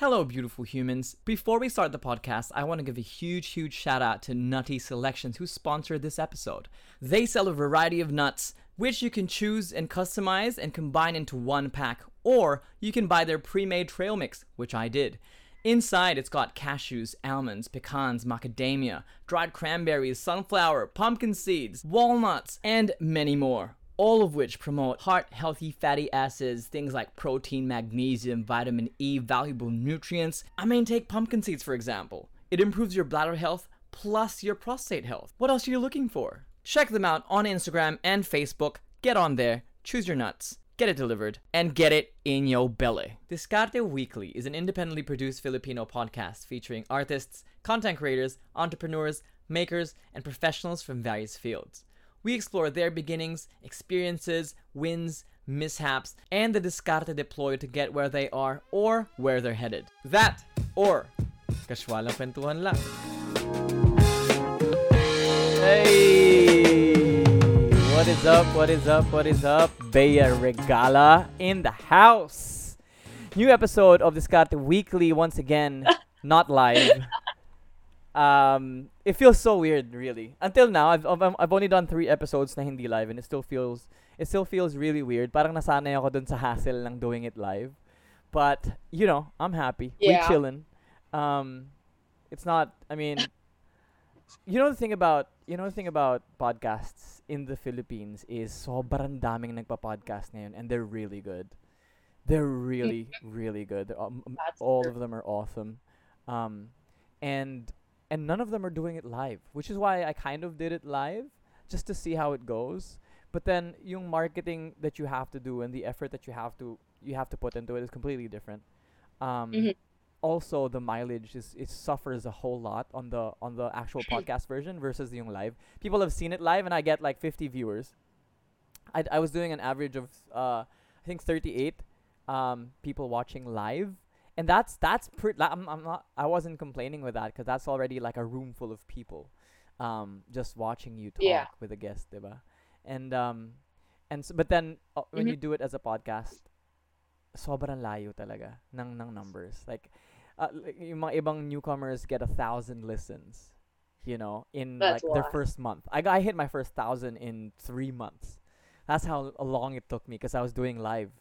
Hello, beautiful humans. Before we start the podcast, I want to give a huge, huge shout out to Nutty Selections who sponsored this episode. They sell a variety of nuts, which you can choose and customize and combine into one pack, or you can buy their pre made trail mix, which I did. Inside, it's got cashews, almonds, pecans, macadamia, dried cranberries, sunflower, pumpkin seeds, walnuts, and many more all of which promote heart healthy fatty acids, things like protein, magnesium, vitamin E, valuable nutrients. I mean, take pumpkin seeds for example. It improves your bladder health plus your prostate health. What else are you looking for? Check them out on Instagram and Facebook. Get on there, choose your nuts, get it delivered, and get it in your belly. Discarte Weekly is an independently produced Filipino podcast featuring artists, content creators, entrepreneurs, makers, and professionals from various fields. We explore their beginnings, experiences, wins, mishaps, and the discarte deployed to get where they are or where they're headed. That or kaswalang kwentuhan lang. Hey! What is up? What is up? What is up? Bea Regala in the house. New episode of Discarte Weekly once again, not live um, it feels so weird, really. Until now, I've, I've I've only done three episodes na hindi live, and it still feels it still feels really weird. Parang nasanay ako dun sa hassle ng doing it live. But you know, I'm happy. Yeah. We chilling. Um, it's not. I mean, you know the thing about you know the thing about podcasts in the Philippines is sobrang daming nagpa-podcast ngayon, and they're really good. They're really really good. They're, um, all true. of them are awesome. Um, and and none of them are doing it live, which is why I kind of did it live just to see how it goes. But then yung marketing that you have to do and the effort that you have to you have to put into it is completely different. Um, Mhm. Also, the mileage is it suffers a whole lot on the on the actual podcast version versus the yung live. People have seen it live, and I get like 50 viewers. I, I was doing an average of uh, I think 38 um, people watching live, and that's that's pretty. I'm, I'm not. I wasn't complaining with that because that's already like a room full of people, um, just watching you talk Yeah. with a guest, diba? And um, and s but then uh, when Mhm. you do it as a podcast, sobrang layo talaga ng ng numbers. Like, uh, yung mga ibang newcomers get a thousand listens, you know, in That's like their first month. I I hit my first thousand in three months. That's how long it took me because I was doing live,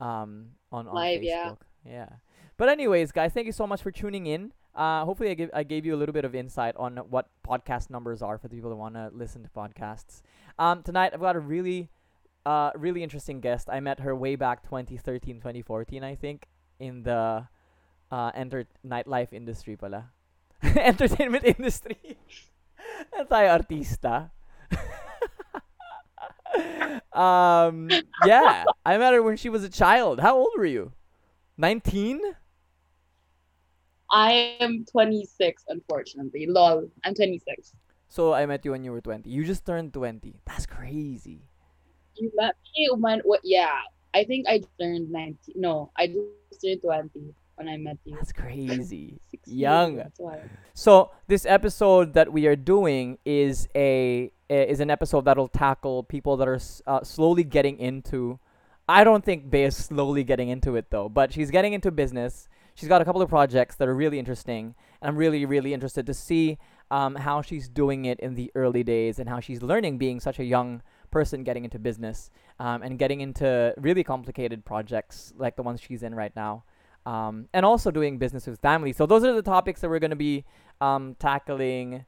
um, on on Live, yeah. Facebook. Yeah. But anyways, guys, thank you so much for tuning in. Uh, hopefully I gave I gave you a little bit of insight on what podcast numbers are for the people that want to listen to podcasts. Um, tonight I've got a really, uh, really interesting guest. I met her way back 2013, 2014, I think, in the, uh, enter nightlife industry pala. Entertainment industry. Tayo artista. um, yeah, I met her when she was a child. How old were you? 19? I am 26, unfortunately. Lol, I'm 26. So I met you when you were 20. You just turned 20. That's crazy. You met me when, what, yeah, I think I turned 19. No, I just turned 20 when I met you. That's crazy. 16, young. That's. So this episode that we are doing is a is an episode that'll tackle people that are uh, slowly getting into. I don't think Bea is slowly getting into it though, but she's getting into business. She's got a couple of projects that are really interesting, and I'm really really interested to see um, how she's doing it in the early days and how she's learning being such a young person getting into business um, and getting into really complicated projects like the ones she's in right now um, and also doing business with family. So those are the topics that we're going to be um, tackling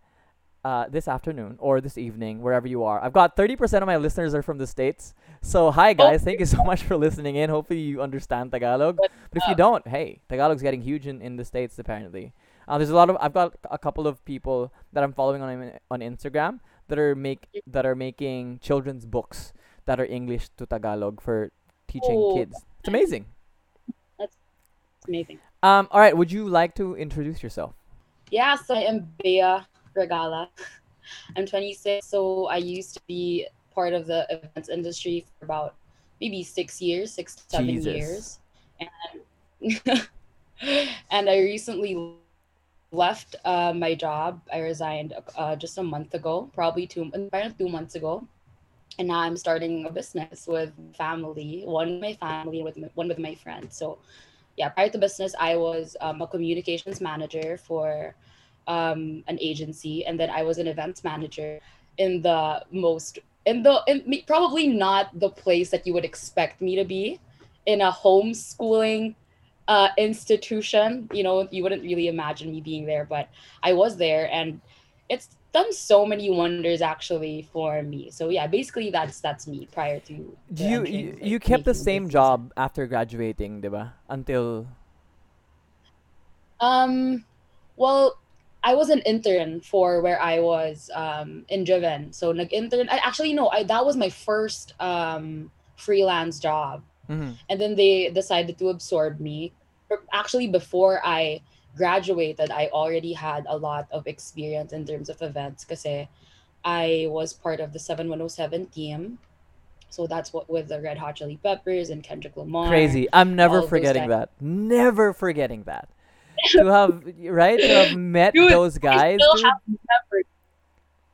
uh, this afternoon or this evening, wherever you are. I've got 30% of my listeners are from the States. So hi guys, thank you so much for listening in. Hopefully you understand Tagalog. But if you don't, hey, Tagalog's getting huge in, in the States apparently. Uh, there's a lot of I've got a couple of people that I'm following on on Instagram that are make that are making children's books that are English to Tagalog for teaching Oh, kids. It's amazing. It's amazing. Um, all right. Would you like to introduce yourself? Yeah, so I am Bea Regala. I'm 26, so I used to be part of the events industry for about maybe six years, six to seven Jesus. years, and and I recently left uh, my job. I resigned uh, just a month ago, probably two, about two months ago, and now I'm starting a business with family, one with my family, with my, one with my friends. So yeah, prior to business, I was um, a communications manager for um, an agency, and then I was an events manager in the most in the in, probably not the place that you would expect me to be in a homeschooling uh, institution. You know, you wouldn't really imagine me being there, but I was there, and it's done so many wonders actually for me. So yeah, basically that's that's me prior to. Do you you, you kept the same job after graduating, diba? Until. Um, well, I was an intern for where I was um, in Driven. So nag-intern. I, actually no, I that was my first um, freelance job. Mm-hmm. And then they decided to absorb me. Actually, before I graduated, I already had a lot of experience in terms of events because I was part of the 7107 team. So that's what with the Red Hot Chili Peppers and Kendrick Lamar. Crazy. I'm never forgetting that. Never forgetting that. to have right to have met dude, those guys. I still,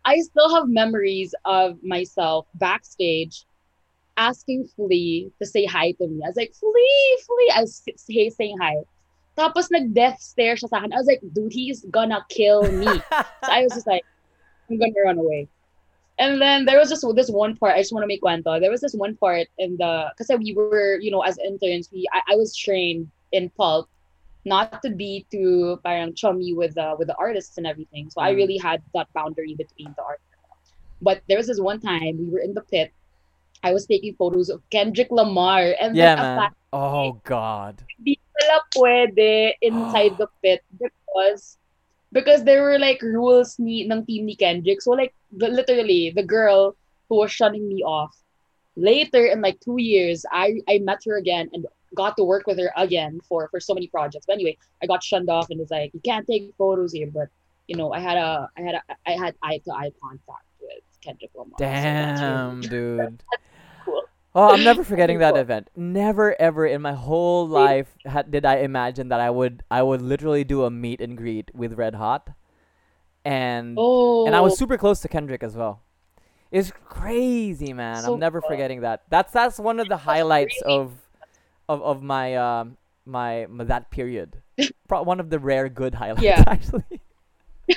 I still have memories of myself backstage asking Flea to say hi to me. I was like, Flea, Flea. I was say, saying hi. Tapos nag-death stare siya sa akin. I was like, dude, he's gonna kill me. so I was just like, I'm gonna run away. And then there was just this one part. I just want to make cuento. There was this one part in the because we were, you know, as interns, we I, I was trained in pulp not to be too parang chummy with the with the artists and everything. So mm. I really had that boundary between the art. But there was this one time we were in the pit. I was taking photos of Kendrick Lamar and yeah, man. Oh God. Hindi pala pwede inside the pit because because there were like rules ni ng team ni Kendrick. So like the, literally the girl who was shunning me off. Later in like two years, I I met her again and got to work with her again for for so many projects. But anyway, I got shunned off and was like, you can't take photos here. But you know, I had a I had a I had eye to eye contact with Kendrick Lamar. Damn, so dude. cool. Oh, I'm never forgetting that event. Never ever in my whole life had, did I imagine that I would I would literally do a meet and greet with Red Hot, and oh. and I was oh. super close to Kendrick as well. It's crazy, man. So I'm never cool. forgetting that. That's that's one of the highlights of of of my um my, my that period. Pro- one of the rare good highlights yeah. actually.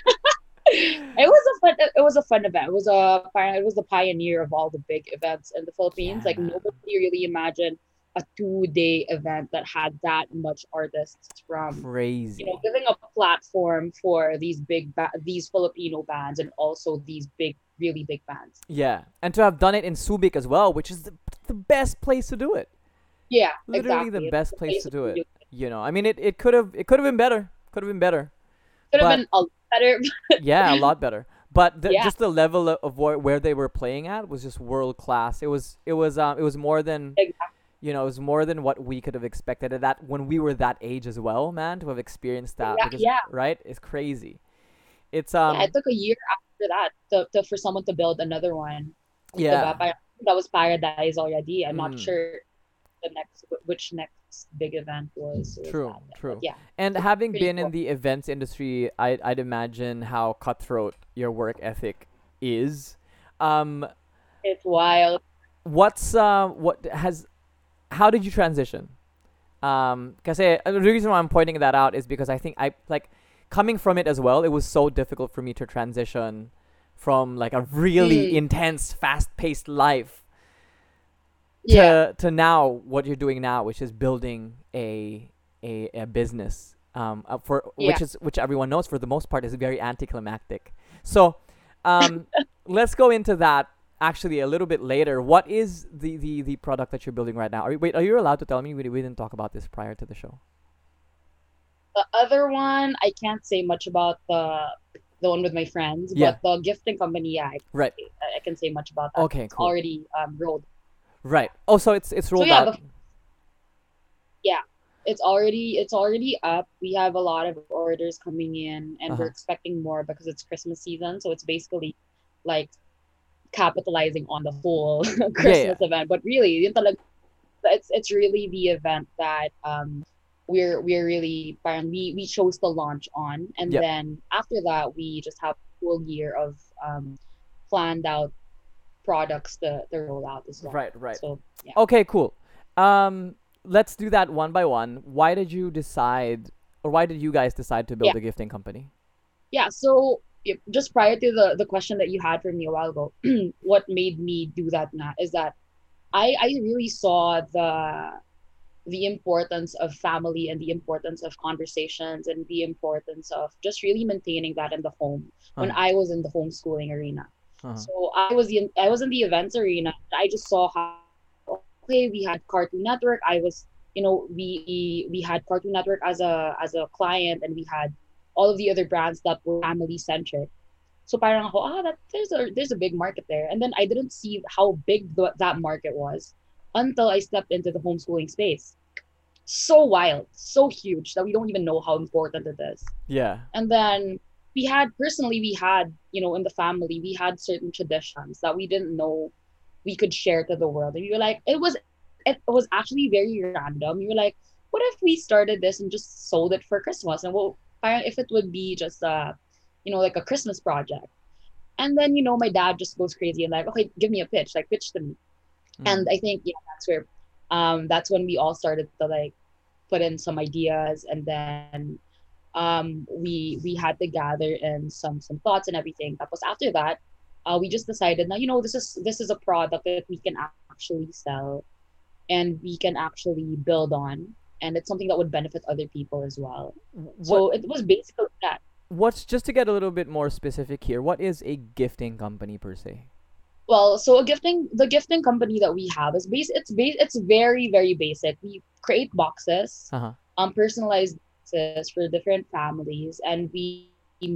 it was a fun it was a fun event. It was a it was the pioneer of all the big events in the Philippines. Yeah. Like nobody really imagined a two day event that had that much artists from crazy. You know, giving a platform for these big ba- these Filipino bands and also these big really big bands. Yeah, and to have done it in Subic as well, which is the, the best place to do it. Yeah, literally exactly. the best place to do it. You know, I mean, it, it could have it could have been better. Could have been better. Could have been a lot better. yeah, a lot better. But the, yeah. just the level of where, where they were playing at was just world class. It was it was um it was more than exactly. you know it was more than what we could have expected at that when we were that age as well, man. To have experienced that, yeah, because, yeah. right, it's crazy. It's um. Yeah, it took a year after that to, to for someone to build another one. Yeah. That was Paradise already. I'm mm. not sure the next which next big event was. True, true. But yeah. And having been cool. in the events industry, I I'd imagine how cutthroat your work ethic is. Um, it's wild. What's uh what has how did you transition? Um, because uh, the reason why I'm pointing that out is because I think I like coming from it as well. It was so difficult for me to transition from like a really mm. intense, fast-paced life yeah. to to now what you're doing now, which is building a a, a business um uh, for yeah. which is which everyone knows for the most part is very anticlimactic. So um let's go into that actually a little bit later. What is the the the product that you're building right now? Are you, wait, are you allowed to tell me? We, we didn't talk about this prior to the show. The other one, I can't say much about the the one with my friends, yeah. but the gifting company, yeah, I, right. I, I can say much about that. Okay, cool. already um, rolled Right. Oh, so it's it's rolled so, yeah, out. The, yeah, it's already it's already up. We have a lot of orders coming in, and uh-huh. we're expecting more because it's Christmas season. So it's basically like capitalizing on the whole Christmas yeah, yeah. event. But really, it's it's really the event that um we're we're really we we chose to launch on, and yep. then after that we just have a full year of um planned out products to, to roll out as well. Right, right. So, yeah. Okay, cool. Um, let's do that one by one. Why did you decide, or why did you guys decide to build Yeah. a gifting company? Yeah. So just prior to the the question that you had for me a while ago, what made me do that now is that I I really saw the the importance of family and the importance of conversations and the importance of just really maintaining that in the home when Uh-huh. I was in the homeschooling arena. Uh-huh. So I was in I was in the events arena. I just saw how okay we had Cartoon Network. I was you know we we had Cartoon Network as a as a client and we had all of the other brands that were family centric. So parang ako, ah, that there's a there's a big market there. And then I didn't see how big the, that market was until I stepped into the homeschooling space. So wild, so huge that we don't even know how important it is Yeah. and then we had personally we had you know in the family we had certain traditions that we didn't know we could share to the world. And we were like it was it was actually very random. We were like what if we started this and just sold it for christmas? And well if it would be just a you know like a christmas project. And then you know my dad just goes crazy and like okay give me a pitch like pitch to me. Mm. and i think yeah that's where um that's when we all started to like put in some ideas. And then um we we had to gather in some some thoughts and everything that was after that uh we just decided now you know this is this is a product that we can actually sell and we can actually build on and it's something that would benefit other people as well what so it was basically that what's just to get a little bit more specific here? What is a gifting company per se? Well, so a gifting the gifting company that we have is base it's base it's very very basic. We create boxes, Uh-huh. um personalized for different families and we made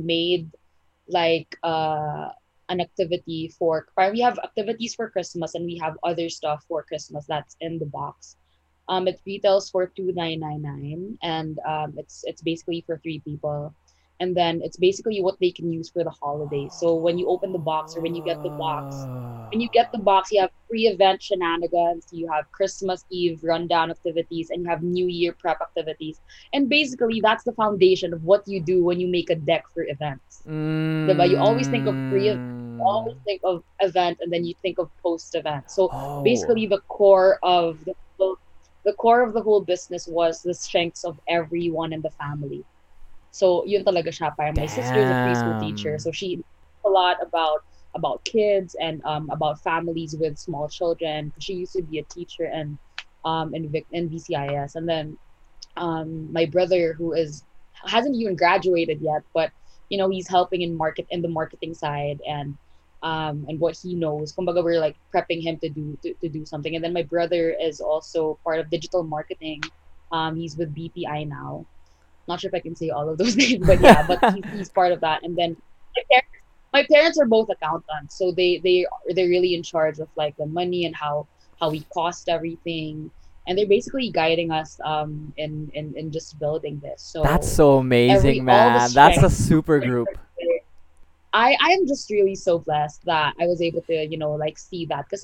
like uh an activity for we have activities for Christmas and we have other stuff for Christmas that's in the box. Um it retails for 2999 and um it's it's basically for three people. And then it's basically what they can use for the holidays. So when you open the box or when you get the box, when you get the box, you have pre-event shenanigans, you have Christmas Eve rundown activities, and you have New Year prep activities. And basically, that's the foundation of what you do when you make a deck for events. Diba? You always think of pre- Mm. Always think of event, and then you think of post-event. So Oh. basically, the core of the the core of the whole business was the strengths of everyone in the family. So yun talaga siya. Parang my sister is a preschool teacher, so she a lot about about kids and um, about families with small children. She used to be a teacher and um in Vic- in VCIS, and then um my brother who is hasn't even graduated yet, but you know he's helping in market in the marketing side and um and what he knows. Kumbaga we're like prepping him to do to, to do something. And then my brother is also part of digital marketing. Um, he's with BPI now. Not sure if I can say all of those names, but yeah, but he's, he's part of that. And then my parents, my parents are both accountants, so they they they're really in charge of like the money and how how we cost everything, and they're basically guiding us um in in, in just building this. So That's so amazing, every- man. That's a super group. I I am just really so blessed that I was able to you know like see that because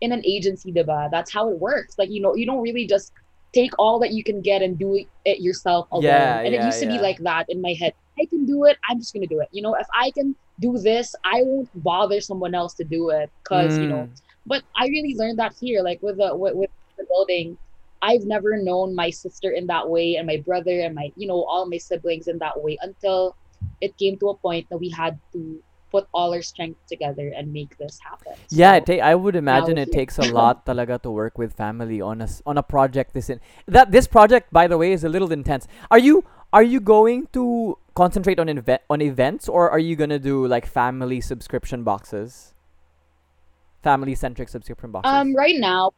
in an agency, diba, that's how it works. Like you know you don't really just take all that you can get and do it yourself alone. Yeah, and it used to yeah. be like that in my head. I can do it. I'm just gonna do it. You know, if I can do this, I won't bother someone else to do it because you know. Mm. But I really learned that here, like with the with, with the building. I've never known my sister in that way, and my brother and my you know all my siblings in that way until it came to a point that we had to put all our strength together and make this happen. Yeah, So- ta- I would imagine it here. takes a lot talaga to work with family on a on a project this in that this project by the way is a little intense. Are you are you going to concentrate on event on events or are you gonna do like family subscription boxes? Family centric subscription boxes. Um, right now,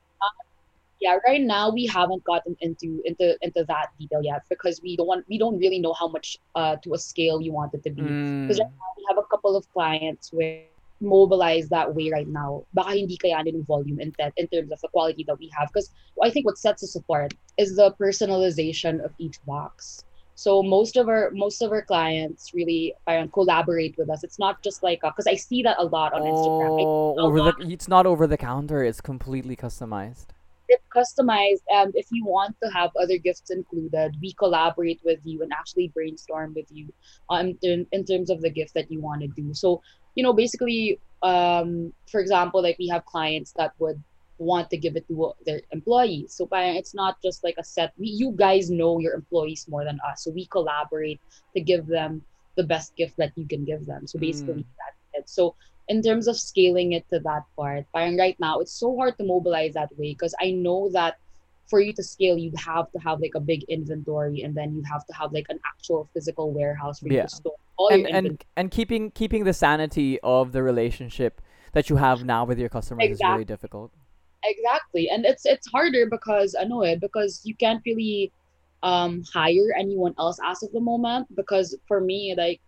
yeah, right now we haven't gotten into into into that detail yet because we don't want we don't really know how much uh to a scale we want it to be. Because Mm. right now we have a couple of clients where mobilize that way right now. Baka hindi kayanin yung volume in, te- in terms of the quality that we have. Because I think what sets us apart is the personalization of each box. So most of our most of our clients really parang collaborate with us. It's not just like because I see that a lot on Instagram. Oh, a over the it's not over the counter. It's completely customized. It's customized and if you want to have other gifts included we collaborate with you and actually brainstorm with you um, in, in terms of the gift that you want to do so you know basically um for example like we have clients that would want to give it to their employees. So it's not just like a set. We, you guys know your employees more than us, so we collaborate to give them the best gift that you can give them. So basically, Mm. that's it. So in terms of scaling it to that part, parang right now it's so hard to mobilize that way because I know that for you to scale, you have to have like a big inventory, and then you have to have like an actual physical warehouse for you Yeah. to store all and your and inventory. and keeping keeping the sanity of the relationship that you have now with your customers is really difficult. Exactly. And it's it's harder because I know it because you can't really um hire anyone else as of the moment because for me like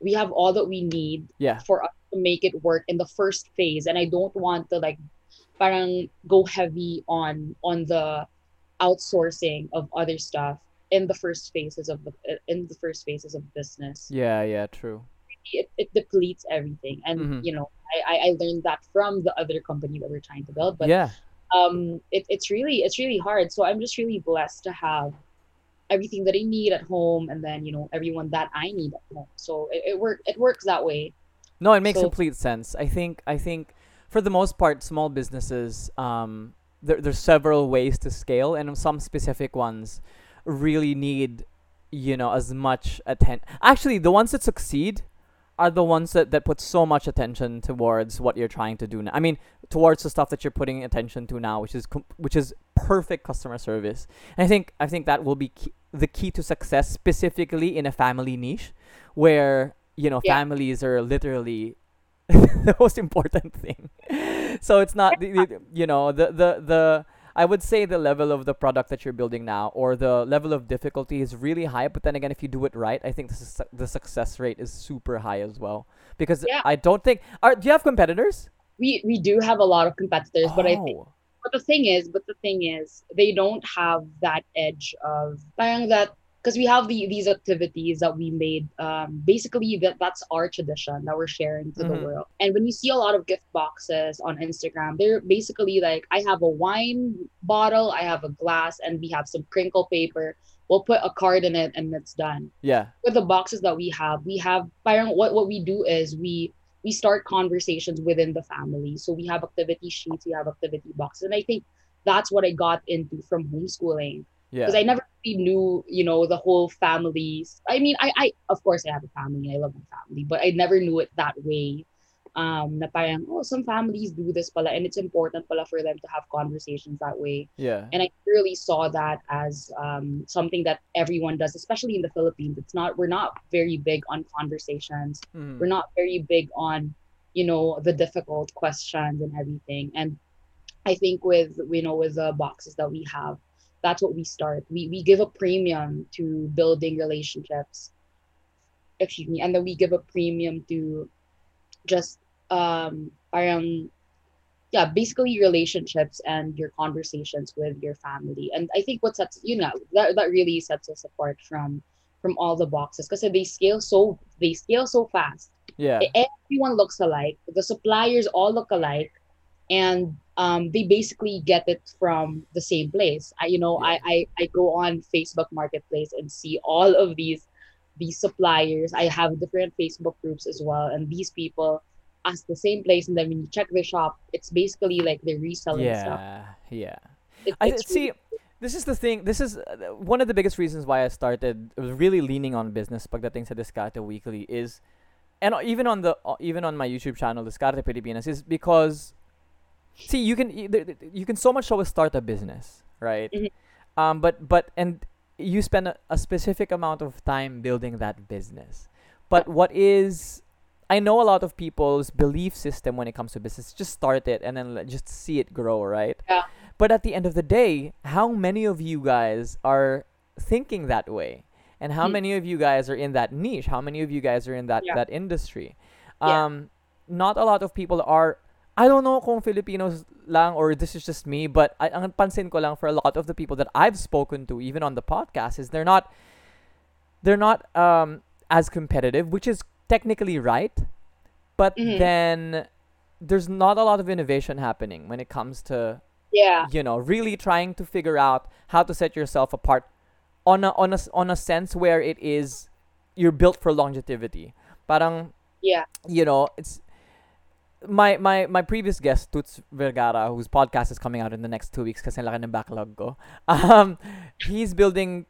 we have all that we need Yeah. for us to make it work in the first phase and I don't want to like parang go heavy on on the outsourcing of other stuff in the first phases of the in the first phases of business Yeah, yeah, true. it, it depletes everything and Mhm. you know I, I I learned that from the other company that we're trying to build but yeah. um it, it's really it's really hard so i'm just really blessed to have everything that i need at home and then you know everyone that i need at home so it, it work it works that way No, it makes So- complete sense. I think I think for the most part, small businesses, um, there, there's several ways to scale, and some specific ones really need, you know, as much attention. Actually, the ones that succeed are the ones that, that put so much attention towards what you're trying to do now. I mean, towards the stuff that you're putting attention to now, which is com- which is perfect customer service. And I think I think that will be key, the key to success, specifically in a family niche, where you know Yeah. families are literally the most important thing. So it's not you know the the the I would say the level of the product that you're building now or the level of difficulty is really high. But then again, if you do it right, I think the, su- the success rate is super high as well. Because Yeah. I don't think are do you have competitors? we we do have a lot of competitors but i think Oh. but the thing is but the thing is they don't have that edge of that because we have the these activities that we made um basically that that's our tradition that we're sharing to the Mhm. world and when you see a lot of gift boxes on instagram they're basically like i have a wine bottle i have a glass and we have some crinkle paper we'll put a card in it and it's done yeah. with the boxes that we have, we have what what we do is we we start conversations within the family. So we have activity sheets, we have activity boxes, and I think that's what I got into from homeschooling Yeah. because I never really knew, you know, the whole families. I mean, I I of course I have a family, I love my family, but I never knew it that way. Um, na parang, oh, some families do this pala, and it's important pala for them to have conversations that way yeah. and I really saw that as um, something that everyone does, especially in the Philippines. It's not we're not very big on conversations. Mhm. We're not very big on, you know, the difficult questions and everything. And I think with you know with the boxes that we have, that's what we start. We we give a premium to building relationships. Excuse me, and then we give a premium to just um parang yeah, basically relationships and your conversations with your family. And I think what sets you know that that really sets us apart from from all the boxes because they scale so they scale so fast. Yeah. Everyone looks alike. The suppliers all look alike, and um, they basically get it from the same place. I you know Yeah. I, I I go on Facebook Marketplace and see all of these these suppliers. I have different Facebook groups as well, and these people ask the same place, and then when you check their shop, it's basically like they're reselling stuff. Yeah. Yeah. I see. This is the thing. This is uh, one of the biggest reasons why I started really leaning on business pagdating sa Discarte Weekly is, and even on the uh, even on my YouTube channel Discarte Pilipinas is because, see you can y- there- there- you can so much always start a business right, Mhm. um but but and you spend a, a specific amount of time building that business, but what is I know a lot of people's belief system when it comes to business just start it and then just see it grow right yeah. but at the end of the day, how many of you guys are thinking that way? And how Hmm. many of you guys are in that niche? How many of you guys are in that Yeah. that industry? Yeah. Um not a lot of people are I don't know kung Filipinos lang or this is just me, but I, ang pansin ko lang for a lot of the people that I've spoken to, even on the podcast, is they're not they're not um as competitive, which is technically right, but Mhm. then there's not a lot of innovation happening when it comes to Yeah, you know really trying to figure out how to set yourself apart on a on a on a sense where it is you're built for longevity. Parang yeah, you know it's my my my previous guest Tuts Vergara whose podcast is coming out in the next two weeks kasi laki ng backlog ko. Um he's building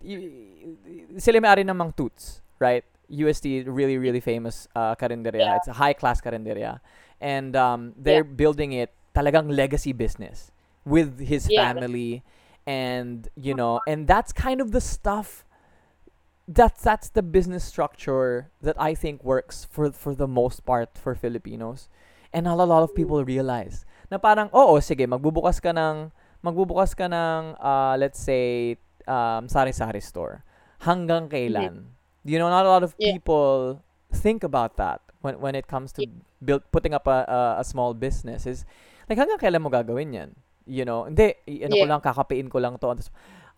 sila may-ari ng Mang Tuts, right? UST really really famous uh, karinderya. Yeah. It's a high class karinderya. And um they're building it talagang legacy business with his Yeah. family and you know and that's kind of the stuff that's that's the business structure that I think works for for the most part for Filipinos. And not a lot of people realize na parang oo sige magbubukas ka ng magbubukas ka ng uh, let's say um, sari-sari store hanggang kailan. You know not a lot of Yeah. people think about that when when it comes to build putting up a, a a small business is like hanggang kailan mo gagawin yan? You know, hindi ano ko Yeah. lang kakapiin ko lang to.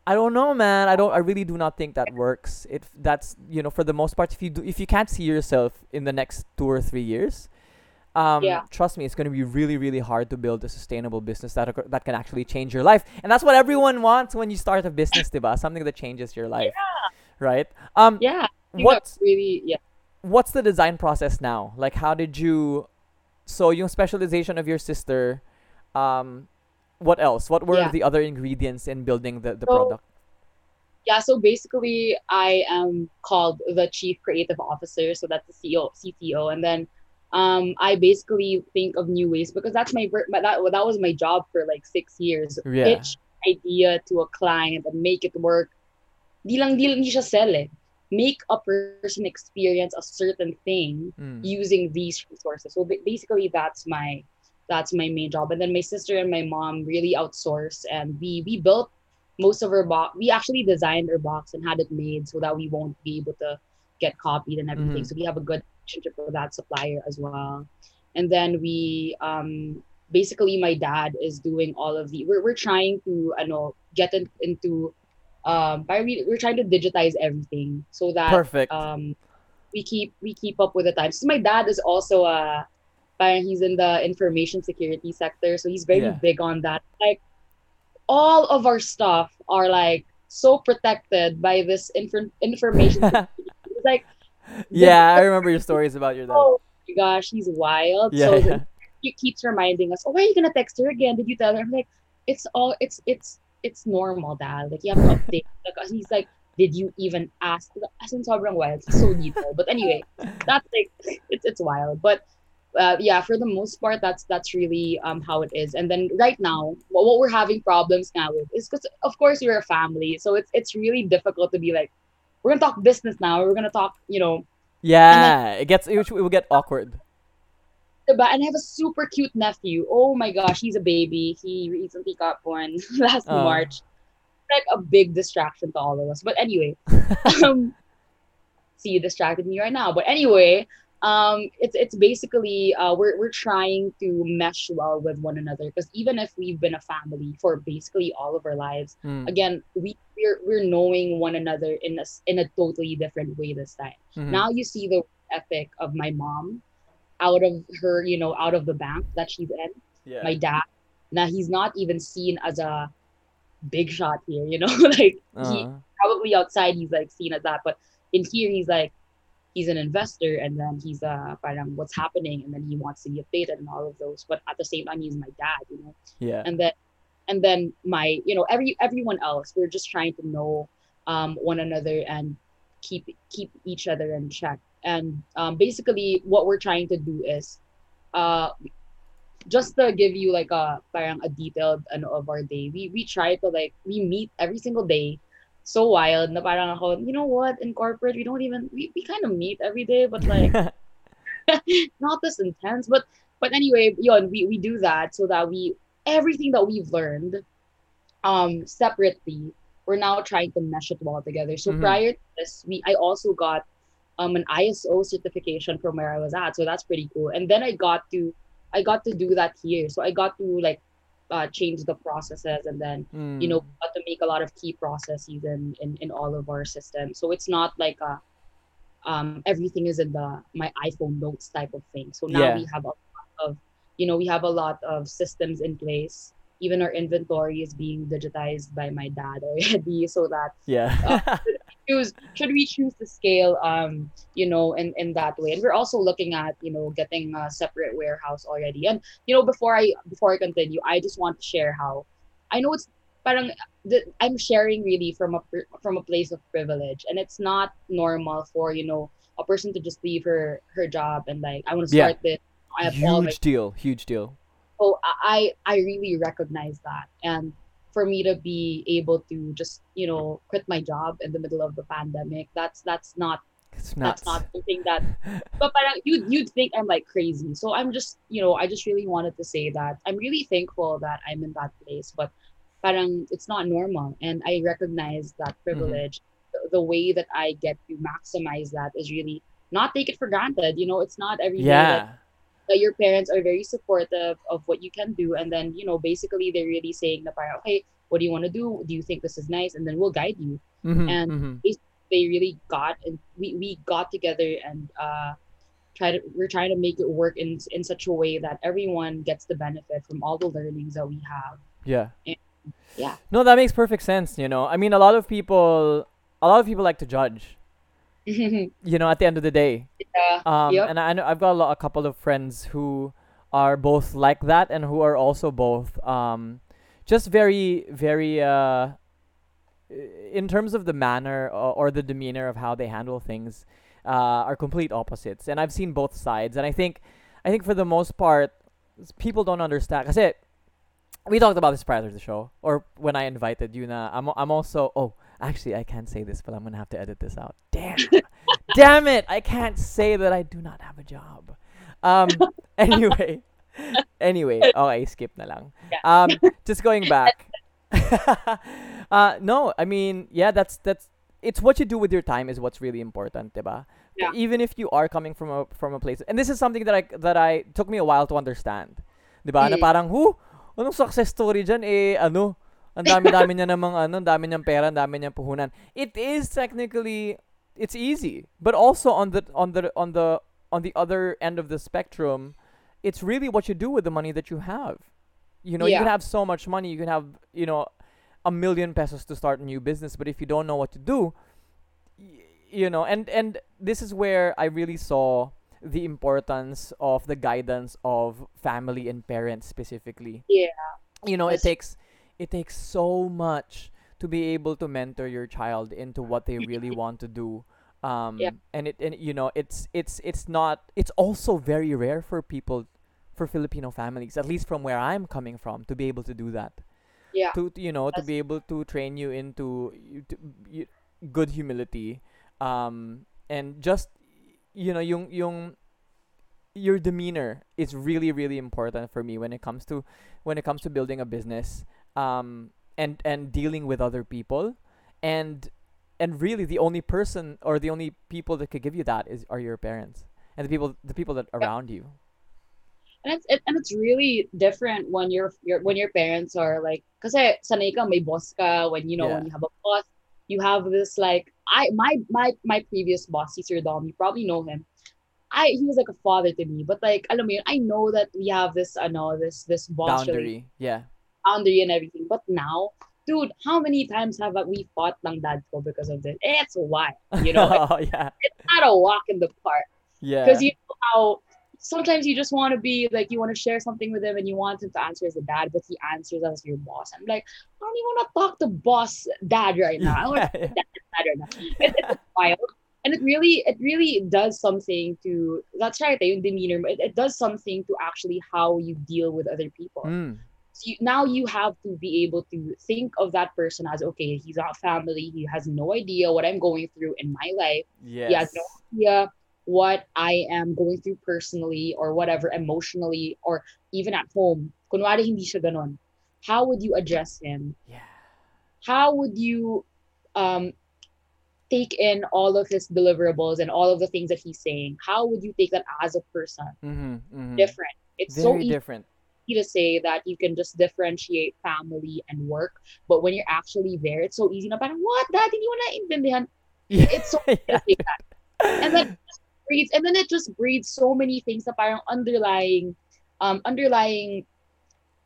I don't know, man. I don't. I really do not think that works. It that's you know for the most part, if you do, if you can't see yourself in the next two or three years, um, Yeah. trust me, it's going to be really really hard to build a sustainable business that occur- that can actually change your life. And that's what everyone wants when you start a business, diba? Something that changes your life, yeah. right? Um, Yeah. What's really yeah. what's the design process now? Like, how did you? So, yung specialization of your sister, um, what else? What were Yeah. the other ingredients in building the, the So- product? Yeah, so basically I am called the chief creative officer, so that's the CEO CTO and then um I basically think of new ways because that's my that that was my job for like 6 years. Yeah. Pitch idea to a client and make it work. Di lang di lang siya sell eh. Make a person experience a certain thing Mm. using these resources. So basically, that's my that's my main job. And then my sister and my mom really outsource, and we we built most of our box. We actually designed our box and had it made so that we won't be able to get copied and everything. Mhm. So we have a good relationship with that supplier as well. And then we um basically my dad is doing all of the we're, we're trying to I know get in, into um by we, we're trying to digitize everything so that Perfect. um we keep we keep up with the times. So my dad is also uh parang he's in the information security sector, so he's very Yeah. big on that. Like all of our stuff are like so protected by this infor- information. security. It's like yeah, I remember your stories about your dad. oh my gosh, he's wild. yeah, so yeah. he keeps reminding us, oh, why are you gonna text her again? Did you tell her? I'm like, it's all it's it's it's normal, dad. Like you have to update. Like he's like, did you even ask? As in sobrang wild. It's so detailed. But anyway, that's like it's it's wild. But uh, yeah, for the most part, that's that's really um how it is. And then right now, what, what we're having problems now with is because of course we're a family, so it's it's really difficult to be like, we're gonna talk business now. We're gonna talk, you know, yeah, it gets it will get awkward. Diba? And I have a super cute nephew. Oh my gosh, he's a baby. He recently got born last Oh. March. Like a big distraction to all of us. But anyway, um, see, you distracted me right now. But anyway, um, it's it's basically uh, we're we're trying to mesh well with one another because even if we've been a family for basically all of our lives, Mm. again, we we're we're knowing one another in a in a totally different way this time Mhm. now you see the epic of my mom out of her you know out of the bank that she's in yeah. my dad now he's not even seen as a big shot here you know like he Uh, probably outside he's like seen as that but in here he's like he's an investor and then he's uh parang what's happening and then he wants to be updated and all of those but at the same time he's my dad you know yeah. and then and then my you know every everyone else we're just trying to know um, one another and keep keep each other in check. And um, basically what we're trying to do is uh, just to give you like a parang a detailed ano, of our day we we try to like we meet every single day. So wild na parang ako you know what? In corporate we don't even we, we kind of meet every day but like not this intense. But but anyway yon we, we do that so that we everything that we've learned um separately we're now trying to mesh it all together so Mhm. prior to this we i also got um an iso certification from where i was at so that's pretty cool and then i got to i got to do that here so i got to like uh, change the processes and then Mm. you know got to make a lot of key processes in, in in all of our systems so it's not like a um everything is in the my iphone notes type of thing so now Yeah. we have a lot of you know we have a lot of systems in place even our inventory is being digitized by my dad already so that yeah. choose should we choose to scale um you know in in that way and we're also looking at you know getting a separate warehouse already and you know before i before i continue i just want to share how i know it's parang the, i'm sharing really from a from a place of privilege and it's not normal for you know a person to just leave her her job and like i want to start yeah. this i have huge deal huge deal. So i i really recognize that. And for me to be able to just you know quit my job in the middle of the pandemic that's that's not that's not something that but but you you'd think I'm like crazy. So I'm just you know I just really wanted to say that I'm really thankful that I'm in that place but parang it's not normal. And I recognize that mm-hmm. privilege. Mm-hmm. the, the, way that I get to maximize that is really not take it for granted. You know it's not every yeah. That your parents are very supportive of what you can do and then you know basically they're really saying the parent okay what do you want to do? Do you think this is nice? And then we'll guide you. Mm-hmm, and mm-hmm. they really got and we, we got together and uh try to we're trying to make it work in in such a way that everyone gets the benefit from all the learnings that we have. Yeah. And, yeah. No that makes perfect sense you know? I mean a lot of people a lot of people like to judge you know, at the end of the day. Yeah. Um, yep. And I know I've got a, lot, a couple of friends who are both like that and who are also both um, just very, very, uh, in terms of the manner or, or the demeanor of how they handle things, uh, are complete opposites. And I've seen both sides. And I think, I think for the most part, people don't understand. Kasi, we talked about this prior to the show, or when I invited you. Na, I'm, I'm also, oh, Actually, I can't say this, but I'm gonna have to edit this out. Damn, damn it! I can't say that I do not have a job. Um. Anyway, anyway. Oh, I skip na lang. Um. Just going back. uh. No, I mean, yeah. That's that's. It's what you do with your time is what's really important, diba? Yeah. Even if you are coming from a from a place, and this is something that I that I took me a while to understand, diba? Mm. Na parang, who? Anong success story dyan? Eh, ano? Ang dami-dami niya namang ano, dami niyang pera, dami niyang puhunan. It is technically it's easy, but also on the on the on the on the other end of the spectrum, it's really what you do with the money that you have. You know, yeah. you can have so much money, you can have, you know, a million pesos to start a new business, but if you don't know what to do, you know, and and this is where I really saw the importance of the guidance of family and parents specifically. Yeah. You know, it takes it takes so much to be able to mentor your child into what they really want to do um yeah. and it and you know it's it's it's not it's also very rare for people for filipino families at least from where i'm coming from to be able to do that. Yeah. To you know That's to be able to train you into you, to, you, good humility um and just you know yung yung your demeanor is really really important for me when it comes to when it comes to building a business um, and and dealing with other people, and and really the only person or the only people that could give you that is are your parents and the people the people that around you. And it's it, and it's really different when your your when your parents are like kasi sanay ka may boss ka when you know yeah. when you have a boss you have this like I my my my previous boss Sir Dom you probably know him. I he was like a father to me but like alam mo yun, I know that we have this I know this this boss boundary really, yeah boundary and everything. But now, dude, how many times have we fought lang dad ko because of this? It's wild, you know. oh, yeah. It's not a walk in the park. Yeah. Because you know how sometimes you just want to be like you want to share something with him and you want him to answer as a dad, but he answers as your boss. I'm like, I don't even want to talk to boss dad right now. I want to dad, dad right now. It, it's wild. And it really, it really does something to that's right, yung demeanor. It, it does something to actually how you deal with other people. Mm you, now you have to be able to think of that person as okay he's not family he has no idea what i'm going through in my life. Yes. he has no idea what i am going through personally or whatever emotionally or even at home. Kunwari hindi siya how would you address him? Yeah. How would you um take in all of his deliverables and all of the things that he's saying? How would you take that as a person? Mm-hmm, mm-hmm. different. It's Very so easy to say that you can just differentiate family and work. But when you're actually there, it's so easy na parang, what? Dad, hindi mo na intindihan. Yeah. It's so yeah. that. And then it breeds, and then it just breeds so many things na parang underlying, um, underlying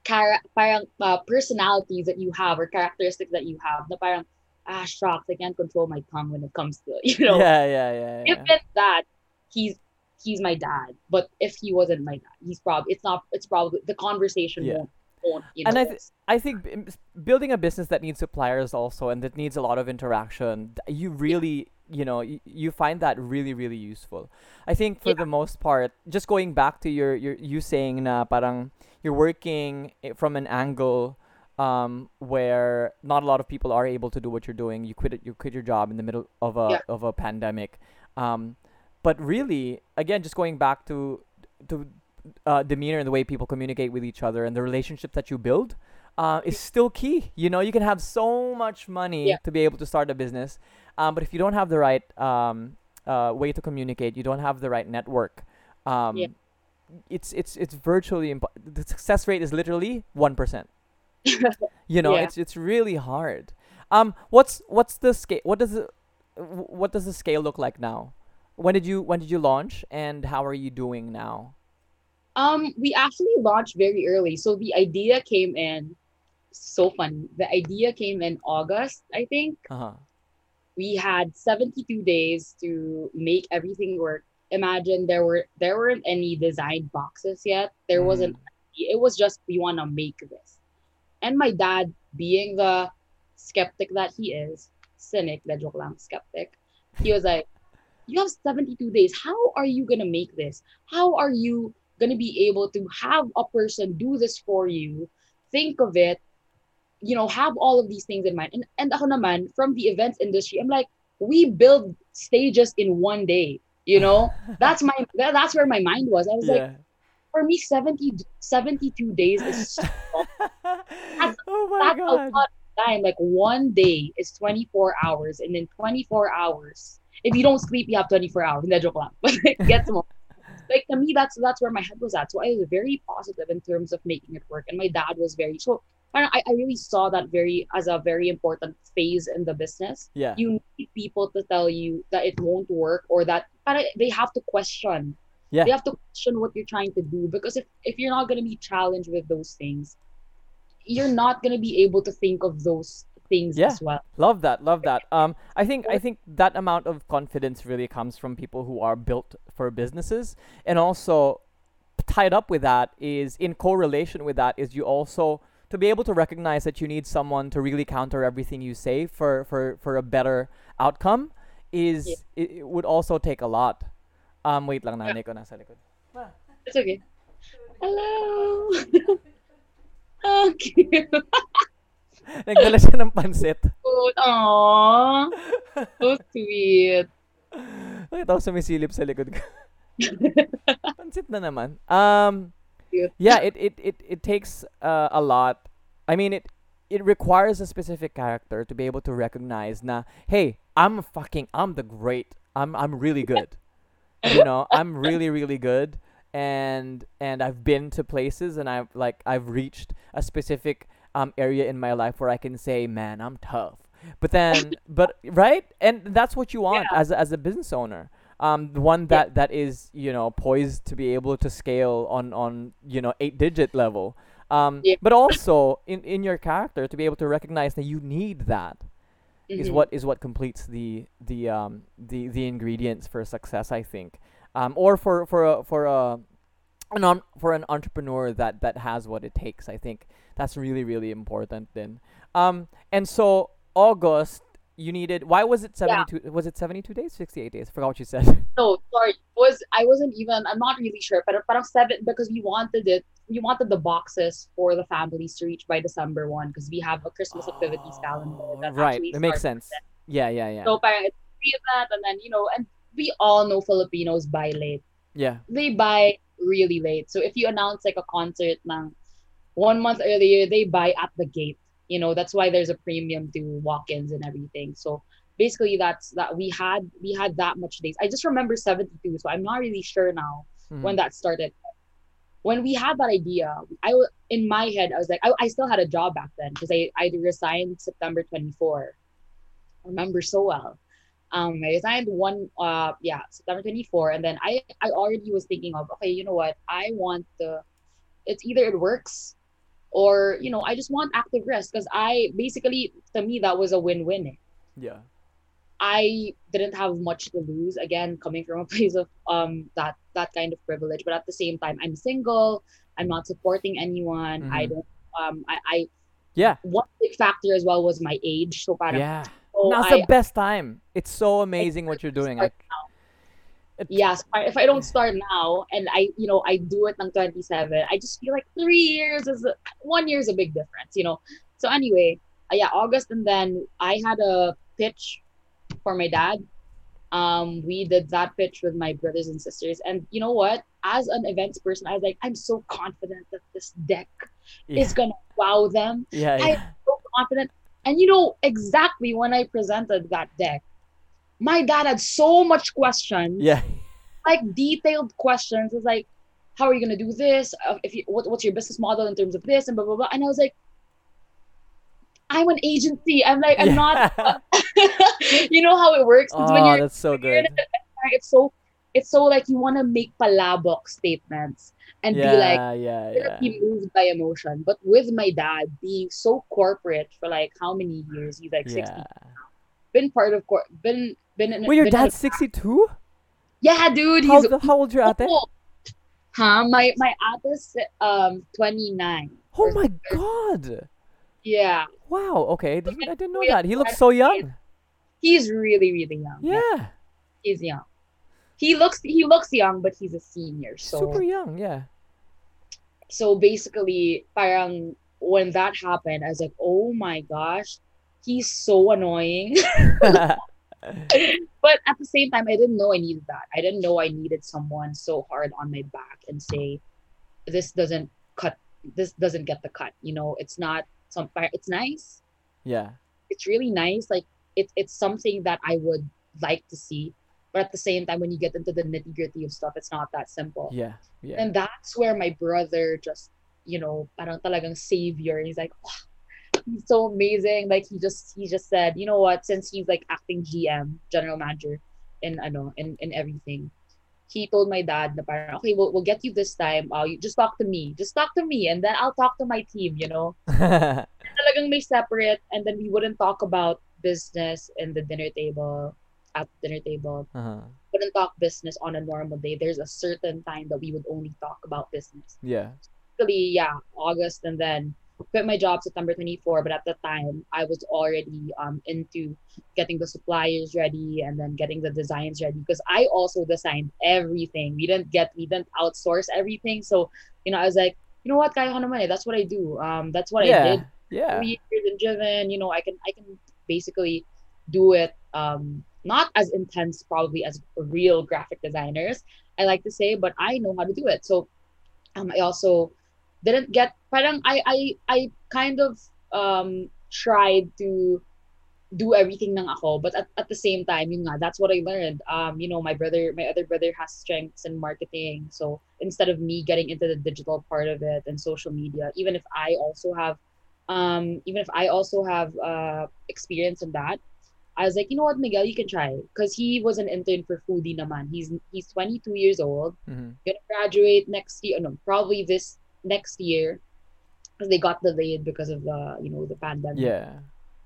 cara- parang uh, personalities that you have or characteristics that you have na parang ah shucks, I can't control my tongue when it comes to you know. Yeah, yeah, yeah. If yeah. it's that, he's he's my dad. But if he wasn't my dad, he's probably it's not. It's probably the conversation Yeah. won't won't you know. And I th- I think building a business that needs suppliers also and that needs a lot of interaction, you really, you know, you, you find that really really useful. I think for Yeah. the most part, just going back to your your you saying na parang you're working from an angle um where not a lot of people are able to do what you're doing. You quit it, you quit your job in the middle of a Yeah. of a pandemic. Um but really again just going back to to uh, demeanor and the way people communicate with each other and the relationship that you build uh, is still key. You know, you can have so much money Yeah. to be able to start a business, um, but if you don't have the right um, uh, way to communicate, you don't have the right network. Um, Yeah. It's it's it's virtually impo- the success rate is literally one percent. you know, Yeah. it's it's really hard. Um, what's what's the scale? What does the what does the scale look like now? When did you when did you launch and how are you doing now? Um, we actually launched very early. So the idea came in so funny. The idea came in August, I think. Uh huh. We had 72 days to make everything work. Imagine there were there weren't any design boxes yet. There wasn't it was just we want to make this. And my dad, being the skeptic that he is, cynic, the joke lang, skeptic, he was like, You have 72 days. How are you gonna make this? How are you gonna be able to have a person do this for you? Think of it, you know, have all of these things in mind. And and ako naman, from the events industry, I'm like, we build stages in one day. You know, that's my that, that's where my mind was. I was like, for me, 70, 72 days is so oh my that's a god. lot of time. Like one day is 24 hours, and then 24 hours. If you don't sleep, you have 24 hours. Hindi, joke lang. But like, get some. Like to me, that's that's where my head was at. So I was very positive in terms of making it work, and my dad was very so. I, I really saw that very as a very important phase in the business. Yeah. You need people to tell you that it won't work or that but they have to question. Yeah. They have to question what you're trying to do because if, if you're not gonna be challenged with those things, you're not gonna be able to think of those things Yeah. as well. Love that. Love that. Um, I think I think that amount of confidence really comes from people who are built for businesses, and also tied up with that is in correlation with that is you also to be able to recognize that you need someone to really counter everything you say for for for a better outcome is Yeah. it, it would also take a lot. Um, wait lang, nanay ko nasa likod. It's okay. Hello. cute. Nagdala siya ng pansit. Aww. So sweet. Nakita ko sumisilip sa likod ko. Pansit na naman. Um, yeah, it it it, it takes uh, a lot. I mean, it it requires a specific character to be able to recognize na, hey, I'm fucking, I'm the great. I'm I'm really good. You know, I'm really really good, and and I've been to places and I've like I've reached a specific um area in my life where I can say, man, I'm tough. But then, but right, and that's what you want as a, as a business owner. Um, one Yeah. that that is you know poised to be able to scale on on you know eight digit level. Um, Yeah. but also in in your character to be able to recognize that you need that is Mhm. what is what completes the the um the the ingredients for success I think um or for for a for a an on, for an entrepreneur that that has what it takes I think that's really really important then. Um and so August you needed why was it 72 was it 72 days 68 days? I forgot what you said. No, sorry. Was I wasn't even I'm not really sure, but parang seven because we wanted it we wanted the boxes for the families to reach by December one because we have a Christmas activities calendar Oh, that right. it makes sense. Yeah yeah yeah. So parang it's three of that and then you know and we all know Filipinos buy late. yeah. They buy really late. So if you announce like a concert ng one month earlier, they buy at the gate. You know, that's why there's a premium to walk-ins and everything. So basically that's that we had we had that much days. I just remember 72, so I'm not really sure now Mhm. when that started. When we had that idea, I in my head I was like I, I still had a job back then because I I resigned September 24. I remember so well. Um, I resigned one uh yeah September 24, and then I I already was thinking of okay you know what I want the it's either it works or you know I just want active rest because I basically to me that was a win-win. eh. Yeah. I didn't have much to lose. Again, coming from a place of um that that kind of privilege, but at the same time, I'm single. I'm not supporting anyone. I Mhm. don't. Um, I, I Yeah. one big factor as well was my age. So parang, Yeah. so Now's I, the best time. It's so amazing what you're doing. start Yes, I- if I don't start now and I, you know, I do it ng 27, I just feel like three years is a, one year is a big difference, you know. So anyway, uh, yeah, August, and then I had a pitch for my dad. Um, we did that pitch with my brothers and sisters, and you know what? As an events person, I was like, I'm so confident that this deck yeah. is gonna wow them. yeah, I- yeah. So confident, and you know exactly when I presented that deck, my dad had so much questions yeah. like detailed questions. It's like, how are you gonna do this? Uh, if you, what, what's your business model in terms of this and blah blah blah. And I was like, I'm an agency. I'm like, I'm not. you know how it works. Oh, you're, that's so good. it's so, it's so like you want to make palabok statements and be like, Yeah, yeah, be moved by emotion. But with my dad being so corporate for like how many years? He's like 60. Yeah. Been part of cor- been been in. Wait, your been in a- dad's 62? yeah, dude. How, He's the, how old your ate? old. Huh? My my ate's um 29. Oh my god. Yeah. Wow, okay. didn't- I didn't know that. He looks so young. He's really, really young. Yeah. He's young. He looks he looks young, but he's a senior. So Super young, yeah. so basically, parang when that happened, I was like, oh my gosh, he's so annoying. but at the same time, I didn't know I needed that. I didn't know I needed someone so hard on my back and say, this doesn't cut. This doesn't get the cut. You know, it's not some. It's nice. yeah. It's really nice. Like it's it's something that I would like to see. But at the same time, when you get into the nitty gritty of stuff, it's not that simple. Yeah. Yeah. And that's where my brother just, you know, parang talagang savior. He's like, "Oh, he's so amazing. Like he just he just said, you know what? Since he's like acting GM, general manager, in ano, in in everything, he told my dad na parang, okay, we'll, we'll get you this time. Uh, you just talk to me. Just talk to me, and then I'll talk to my team. You know, talagang may separate, and then we wouldn't talk about business in the dinner table at the dinner table uh-huh. wouldn't talk business on a normal day. There's a certain time that we would only talk about business. Yeah. Basically, yeah, August and then quit my job September 24. But at the time, I was already um into getting the suppliers ready and then getting the designs ready because I also designed everything. We didn't get we didn't outsource everything. So you know, I was like, you know what, kaya ko naman eh. That's what I do. Um, that's what I yeah. did Yeah. three years in Driven, you know, I can I can basically do it um not as intense probably as real graphic designers, I like to say, but I know how to do it. So um I also didn't get parang I I I kind of um tried to do everything ng ako but at, at the same time yun nga that's what I learned. Um you know my brother my other brother has strengths in marketing. So instead of me getting into the digital part of it and social media even if I also have um even if I also have uh experience in that I was like you know what Miguel you can try. Because he was an intern for Foodie naman. He's he's 22 years old. Mhm. gonna graduate next year no probably this next year because they got delayed because of the you know the pandemic. Yeah.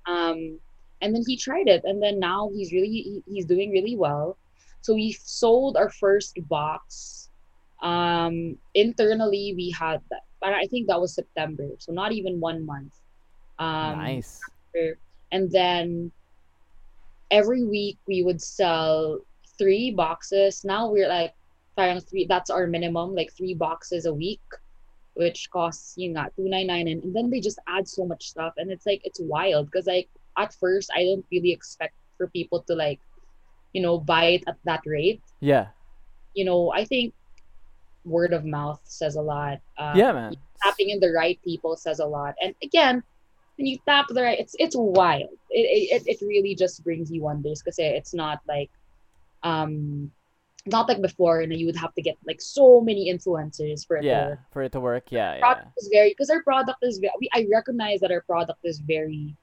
um and then he tried it and then now he's really he- he's doing really well. So we sold our first box. Um internally we had that but i think that was september so not even one month. Um nice. and then every week we would sell three boxes. Now we're like three that's our minimum like three boxes a week which costs you know 299 and, and then they just add so much stuff and it's like it's wild because like at first i didn't really expect for people to like you know buy it at that rate Yeah. you know i think word of mouth says a lot um, yeah, man. tapping in the right people says a lot. And again, when you tap the right, it's it's wild. It it, it really just brings you wonders because it's not like um not like before and you would have to get like so many influencers for it to Yeah. work. For it to work. Yeah. Yeah. Product is very because our product is very we, I recognize that our product is very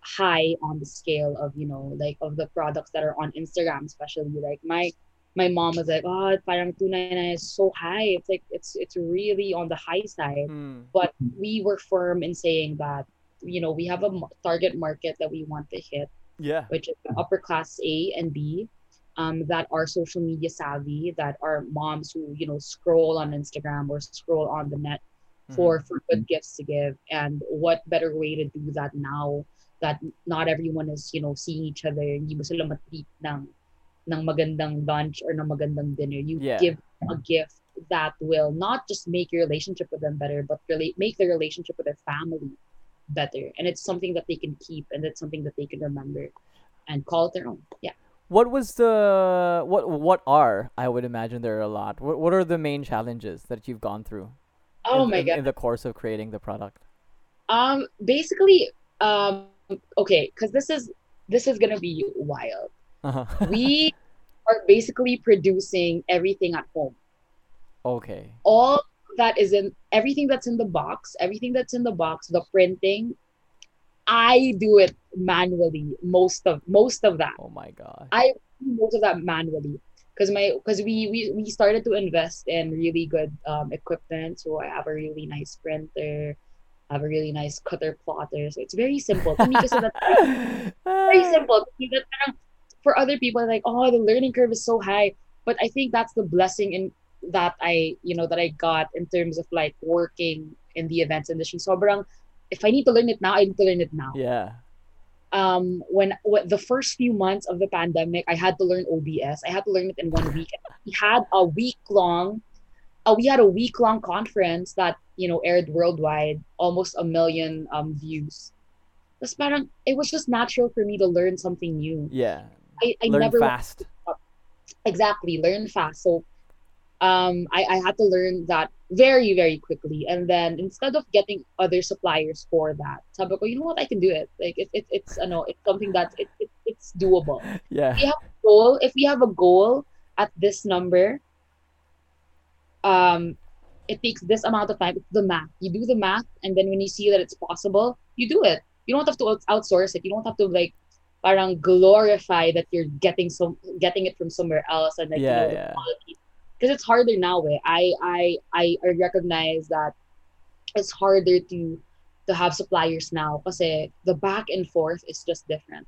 high on the scale of you know like of the products that are on Instagram especially like my my mom was like oh parang 299 is so high it's like it's it's really on the high side Mm. but we were firm in saying that you know we have a target market that we want to hit Yeah. which is upper class A and B, um, that are social media savvy, that are moms who you know scroll on Instagram or scroll on the net for for good gifts to give. And what better way to do that now that not everyone is you know seeing each other, hindi mo sila matreat ng ng magandang lunch or ng magandang dinner. You Yeah. give a gift that will not just make your relationship with them better, but really make the relationship with their family better. And it's something that they can keep and it's something that they can remember and call it their own. Yeah. What was the what what are I would imagine there are a lot. What what are the main challenges that you've gone through? Oh in, my in, god. in the course of creating the product. Um basically um okay, cuz this is this is going to be wild. Uh-huh. We are basically producing everything at home. okay. All that is in everything that's in the box, everything that's in the box, the printing, I do it manually most of most of that. Oh my god. I do most of that manually because my because we, we we started to invest in really good um, equipment. So I have a really nice printer, I have a really nice cutter plotter. So it's very simple. To me, kasi very, simple. To me, that for other people, like oh, the learning curve is so high. But I think that's the blessing in that I you know that I got in terms of like working in the events industry. Sobrang if I need to learn it now, I need to learn it now Yeah. um when, when the first few months of the pandemic i had to learn obs i had to learn it in one week we had a week long uh, we had a week long conference that you know aired worldwide almost a million um views Tapos parang it was just natural for me to learn something new Yeah. i, I Learn never fast. exactly learn fast so um I, I had to learn that very very quickly. And then instead of getting other suppliers for that sabi ko you know what? I can do it. Like it, it, it's ano it's something that it, it, it's doable. Yeah. Yeah. goal if we have a goal at this number um it takes this amount of time. It's the math. You do the math and then when you see that it's possible you do it. You don't have to outsource it. You don't have to like parang glorify that you're getting some getting it from somewhere else and like Yeah, you know, the yeah. quality because it's harder now eh. I, I i recognize that it's harder to to have suppliers now because the back and forth is just different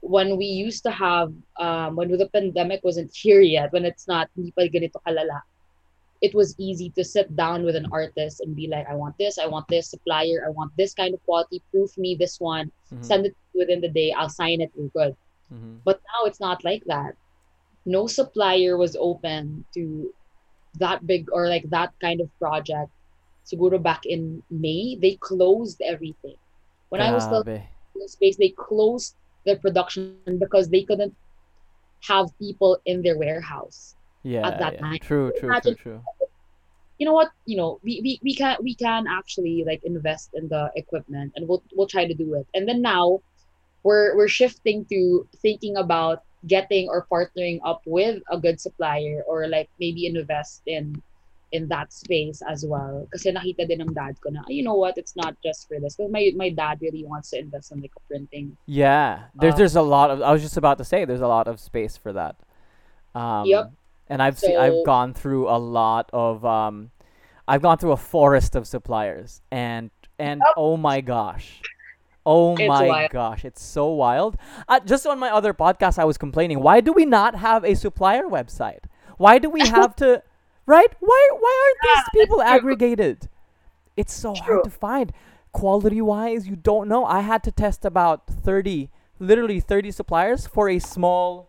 when we used to have um when the pandemic wasn't here yet when it's not hindi pa ganito kalala it was easy to sit down with an artist and be like i want this i want this supplier i want this kind of quality proof me this one Mhm, send it within the day i'll sign it we're good mhm. but now it's not like that no supplier was open to that big or like that kind of project siguro back in may they closed everything when i was still in the space they closed their production because they couldn't have people in their warehouse Yeah, at that yeah. time. True, true, true, true. you know what you know we, we, we can we can actually like invest in the equipment and we'll we'll try to do it and then now we're we're shifting to thinking about getting or partnering up with a good supplier or like maybe invest in in that space as well kasi nakita din ng dad ko na you know what it's not just for this because my my dad really wants to invest in like a printing Yeah, there's Uh, there's a lot of. I was just about to say there's a lot of space for that. Um, Yep. And I've seen I've gone through a lot of um, I've gone through a forest of suppliers, and and oh my gosh, oh It's my wild. gosh, it's so wild. Uh, just on my other podcast, I was complaining. Why do we not have a supplier website? Why do we have to? Right? Why why aren't these Yeah, people aggregated? It's so True. hard to find. Quality wise, you don't know. I had to test about 30, literally 30 suppliers for a small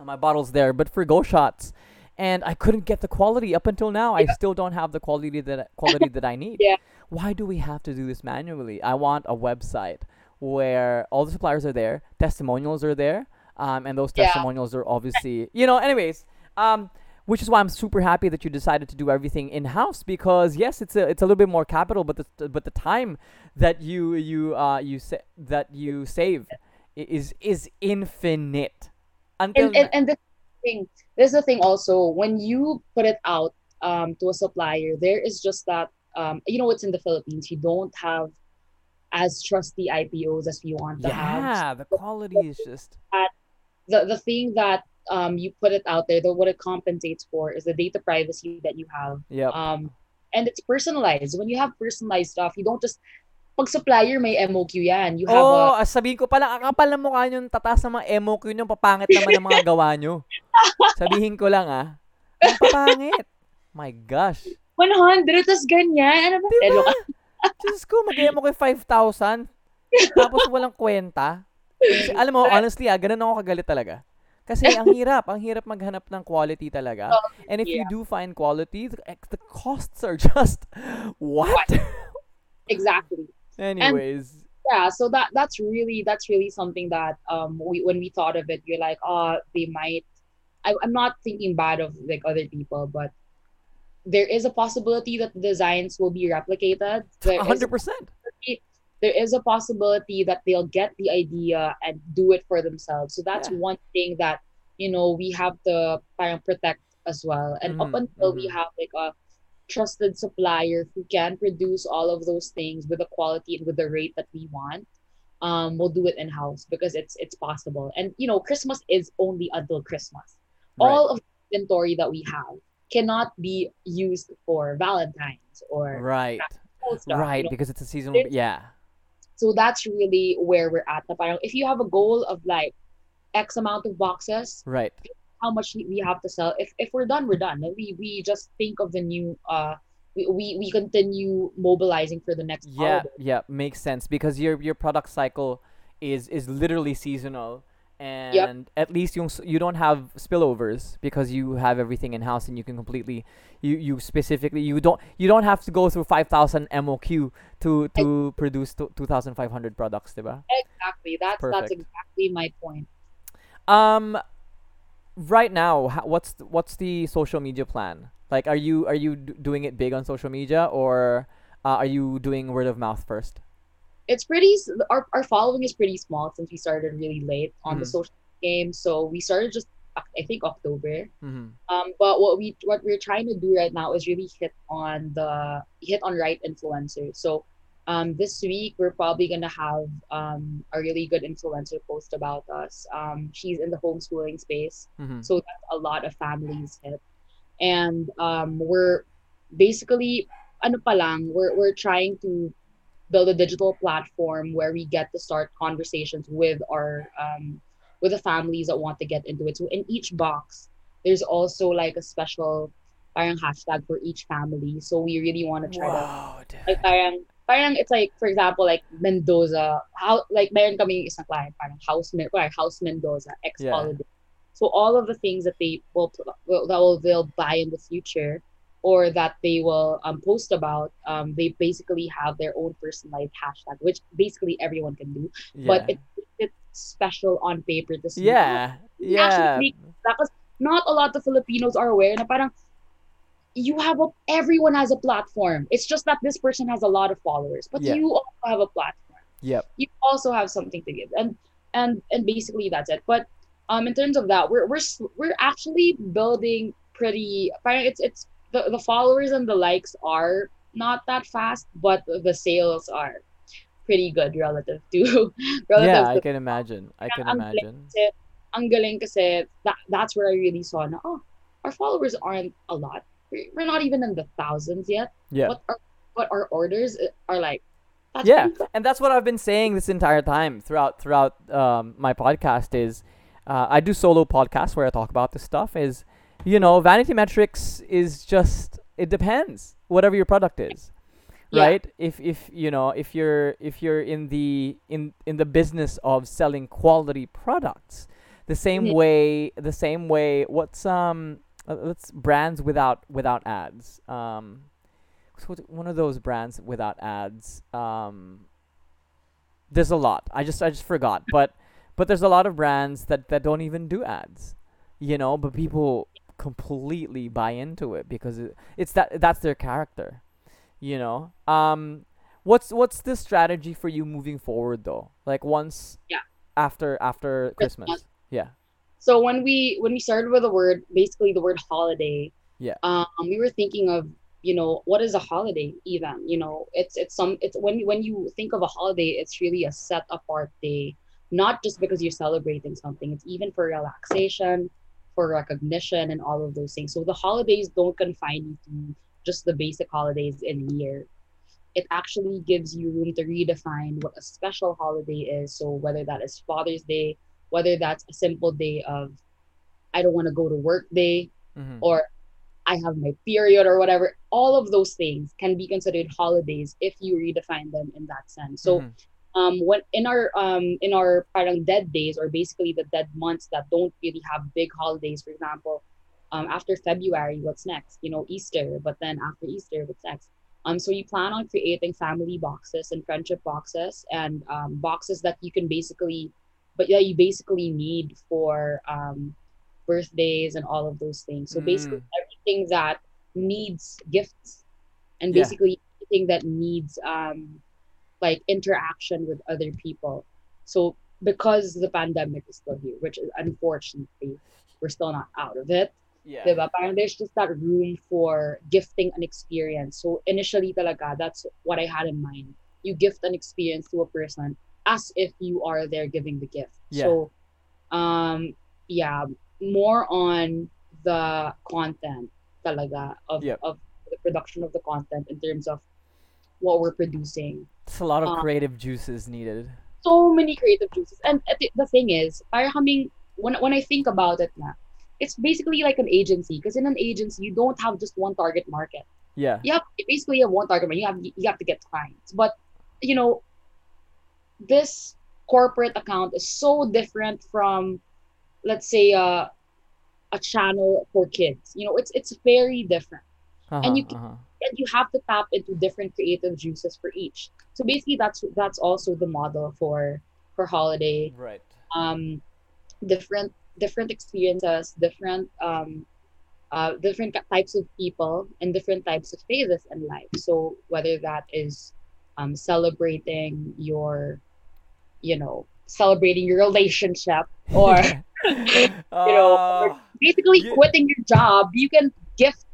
uh, my bottles there, but for go shots. And I couldn't get the quality up until now. I still don't have the quality that quality that I need. Yeah. Why do we have to do this manually? I want a website where all the suppliers are there, testimonials are there, um, and those Yeah. testimonials are obviously, you know. Anyways, um, which is why I'm super happy that you decided to do everything in house because yes, it's a it's a little bit more capital, but the but the time that you you uh you sa- that you save is is infinite. Until and, and and the thing there's the thing also when you put it out um to a supplier there is just that um you know it's in the philippines you don't have as trusty ipos as we want to have yeah, the quality is just the the thing that um you put it out there the what it compensates for is the data privacy that you have yep. um and it's personalized when you have personalized stuff you don't just pag supplier may MOQ yan. You have Oh, a sabihin ko pala, ang kapal ng mukha nyo, tataas ng mga MOQ nyo, papangit naman ang mga gawa nyo. Sabihin ko lang ah. Ang papangit. My gosh. 100 tas ganyan. Ano ba? Diba? Ka. Diyos ko, mag-MO ko 5,000. Tapos walang kwenta. Kasi, alam mo, honestly ah, ganun ako kagalit talaga. Kasi ang hirap, ang hirap maghanap ng quality talaga. Oh, And if you yeah. do find quality, the, the costs are just what? Exactly. Anyways, Yeah, so that that's really that's really something that um we when we thought of it, you're like, oh, they might I, I'm not thinking bad of like other people, but there is a possibility that the designs will be replicated. There is 100%. there is a possibility that they'll get the idea and do it for themselves. So that's Yeah. one thing that you know we have to parang protect as well. And up Mhm, until we mhm. have like a trusted supplier who can produce all of those things with the quality and with the rate that we want, um, we'll do it in house because it's it's possible. And you know, Christmas is only until Christmas. Right. All of the inventory that we have cannot be used for Valentine's or Right. stuff, you Right, know? because it's a seasonal. There's- Yeah. So that's really where we're at. Na parang if you have a goal of like X amount of boxes, Right. how much we have to sell. If if we're done, we're done. We we just think of the new uh we we, we continue mobilizing for the next Yeah. holiday. Yeah. Makes sense because your your product cycle is is literally seasonal, and at least you you don't have spillovers because you have everything in house and you can completely you you specifically you don't you don't have to go through five thousand MOQ to to produce two thousand five hundred products, diba? Exactly. That's that's exactly my point. Um, right now, what's what's the social media plan? Like, are you are you doing it big on social media or uh, are you doing word of mouth first? It's pretty our our following is pretty small since we started really late on the Mhm. social game. So we started just I think October. Mm-hmm. Um, but what we what we're trying to do right now is really hit on the hit on right influencers. So um, this week we're probably gonna have um, a really good influencer post about us. Um, she's in the homeschooling space, Mm-hmm. so that's a lot of families hit, and um, we're basically ano pa lang, we're we're trying to build a digital platform where we get to start conversations with our um, with the families that want to get into it. So in each box, there's also like a special parang hashtag for each family. So we really want to try to Wow, dude. like parang parang it's like for example like Mendoza how like meron kami isang client parang house parang house Mendoza ex Yeah. So all of the things that they will, will that will they'll buy in the future or that they will um, post about um, they basically have their own personalized hashtag which basically everyone can do yeah. but it, it's special on paper to see yeah, yeah, actually because not a lot of Filipinos are aware na parang you have a everyone has a platform. It's just that this person has a lot of followers, but Yeah. you also have a platform. yep, You also have something to give, and and and basically that's it. But um, in terms of that, we're we're we're actually building pretty. It's it's the the followers and the likes are not that fast, but the sales are pretty good relative to relative yeah. I to can imagine. I can ang imagine. kasi, ang galing kasi that, that's where I really saw na, oh, our followers aren't a lot. We're not even in the thousands yet. Yeah. But our, but our orders are like, that's yeah and that's what i've been saying this entire time throughout throughout um, my podcast is uh, i do solo podcasts where i talk about this stuff is you know vanity metrics is just it depends whatever your product is Yeah. right? If if you know if you're if you're in the in in the business of selling quality products the same way the same way what's um uh, let's brands without without ads. Um so one of those brands without ads? Um there's a lot. I just i just forgot. But but there's a lot of brands that that don't even do ads you know? But people completely buy into it because it, it's that that's their character you know um what's what's the strategy for you moving forward though like once Yeah. after after Christmas. christmas yeah So when we when we started with the word, basically the word holiday. Yeah. Um, we were thinking of you know what is a holiday even you know it's it's some it's when when you think of a holiday it's really a set apart day not just because you're celebrating something it's even for relaxation for recognition and all of those things so the holidays don't confine you to just the basic holidays in a year it actually gives you room to redefine what a special holiday is. So whether that is Father's Day, whether that's a simple day of I don't want to go to work day, Mhm. or I have my period or whatever, all of those things can be considered holidays if you redefine them in that sense. So Mhm. Um when in our um in our parang dead days or basically the dead months that don't really have big holidays for example um after february what's next you know easter but then after easter what's next um so you plan on creating family boxes and friendship boxes and um, boxes that you can basically but yeah you basically need for um birthdays and all of those things so basically Mm. everything that needs gifts and Yeah. basically anything that needs um like interaction with other people. So because the pandemic is still here, which is unfortunately we're still not out of it. Yeah. Diba? Parang there's just that room for gifting an experience. So initially talaga, that's what I had in mind. You gift an experience to a person as if you are there giving the gift. Yeah. So um yeah, more on the content talaga of, Yep. of the production of the content in terms of what we're producing It's a lot of um, creative juices needed. so many creative juices. And the, the thing is, para kaming, when, when I think about it na, it's basically like an agency. Because in an agency, you don't have just one target market. Yeah. You have you basically have one target market. You have you have to get clients. But you know, this corporate account is so different from, let's say, uh, a channel for kids. You know, it's it's very different Uh-huh, you can- uh-huh. And you have to tap into different creative juices for each. So basically, that's that's also the model for for holiday. Right. Um, different different experiences, different um, uh, different types of people, and different types of phases in life. So whether that is um, celebrating your, you know, celebrating your relationship, or you know, Oh, basically You- quitting your job, you can gift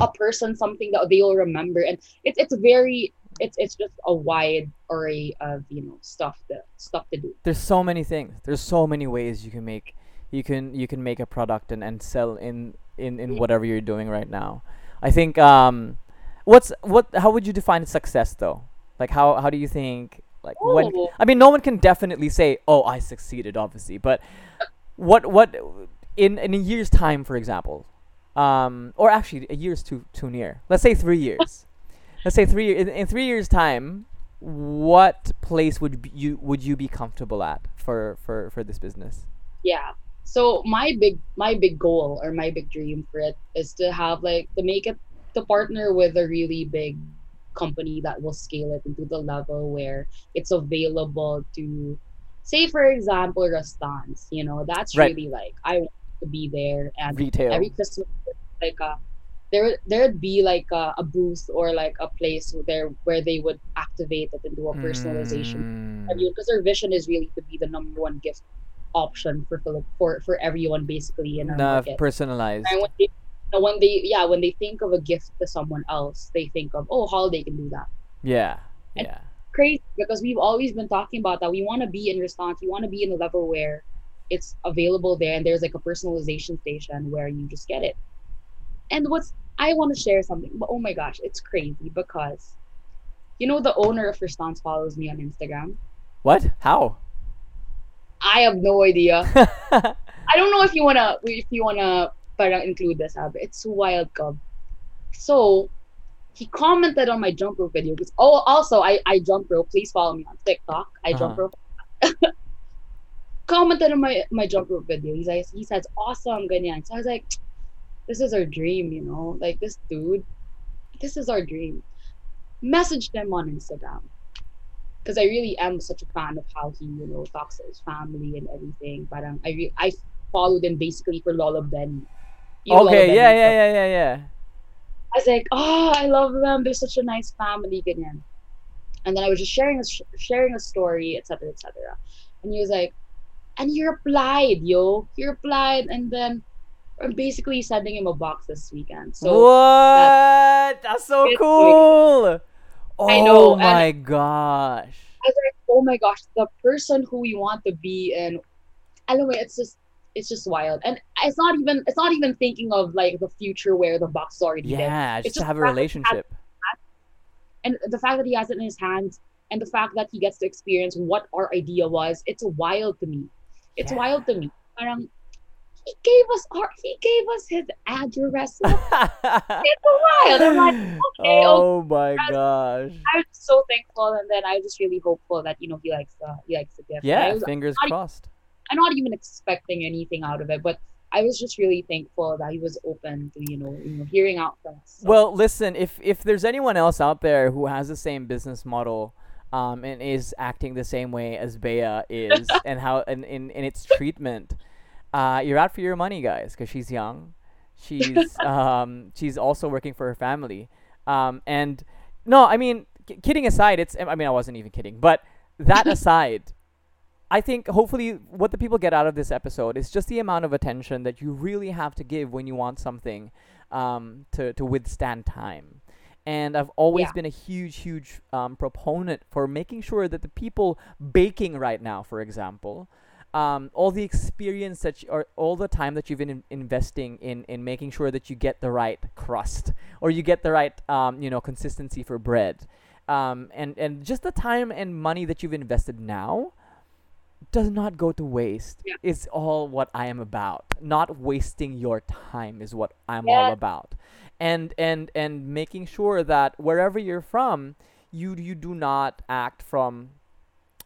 a- person something that they'll remember, and it's it's very it's it's just a wide array of you know stuff to stuff to do. there's so many things. There's so many ways you can make you can you can make a product and, and sell in, in in whatever you're doing right now. I think um what's what how would you define success though? Like how how do you think like when Oh. I mean no one can definitely say, "Oh, I succeeded," obviously, but what what in in a year's time for example, um or actually a year's too too near. Let's say 3 years. Let's say 3 years in, in 3 years time what place would you would you be comfortable at for for for this business? Yeah. So my big my big goal or my big dream for it is to have like to make it to partner with a really big company that will scale it into the level where it's available to say for example Rustan's you know that's Right. really like i want to be there and Retail. every christmas like uh there there'd be like a, a booth or like a place there where they would activate it into a personalization Mm, because their vision is really to be the number one gift option for for for everyone basically in our market. personalized. And when they, when they yeah when they think of a gift to someone else, they think of oh holiday can do that. Yeah. And- Yeah. Crazy because we've always been talking about that. We want to be in Rustan's. We want to be in a level where it's available there and there's like a personalization station where you just get it. And what's I want to share something, but oh my gosh, it's crazy because you know the owner of Rustan's follows me on Instagram. What? How? I have no idea. I don't know if you wanna if you wanna parang include this, but it's wild cub. So he commented on my jump rope video because oh also I I jump rope. Please follow me on TikTok. I jump Uh-huh. rope. commented on my my jump rope video. He's like he says awesome ganyan. So I was like, this is our dream, you know. Like this dude, this is our dream. Message them on Instagram because I really am such a fan of how he, you know, talks to his family and everything. But um, I re- I followed him basically for Lola Benny. You know Lola okay, Benny, yeah, yeah, yeah, yeah, yeah. I was like, oh, I love them. They're such a nice family, ganyan. And then I was just sharing a sharing a story, etc., etc. And he was like, and he replied, yo, he replied, and then I'm basically sending him a box this weekend. So what? That's so cool. Oh I know, oh and- my gosh. I was like, oh my gosh, the person who we want to be and anyway, it's just it's just wild. And it's not even it's not even thinking of like the future where the box is already there. Yeah, just It's to just have a relationship. and the fact that he has it in his hands and the fact that he gets to experience what our idea was, it's wild to me. It's Yeah. wild to me. Parang, he gave us our, he gave us his address. it's wild. I'm like, okay, oh my That's- gosh. I'm so thankful, and then I was just really hopeful that you know he likes the he likes the gift. Yeah, was, fingers I- crossed. I'm not even expecting anything out of it, but I was just really thankful that he was open to you know you know hearing out from us. So, Well, listen, if if there's anyone else out there who has the same business model um, and is acting the same way as Bea is and how and in, in its treatment, uh, you're out for your money, guys, because she's young. She's um, she's also working for her family. Um, and no, I mean, k- kidding aside, it's I mean, I wasn't even kidding, but that aside, I think hopefully what the people get out of this episode is just the amount of attention that you really have to give when you want something um, to, to withstand time. And I've always Yeah. been a huge, huge um, proponent for making sure that the people baking right now, for example, um, all the experience that you, or all the time that you've been in- investing in, in making sure that you get the right crust or you get the right um, you know consistency for bread, um, and and just the time and money that you've invested now does not go to waste. Yeah. It's all what I am about. Not wasting your time is what I'm Yeah. all about. And and and making sure that wherever you're from, you you do not act from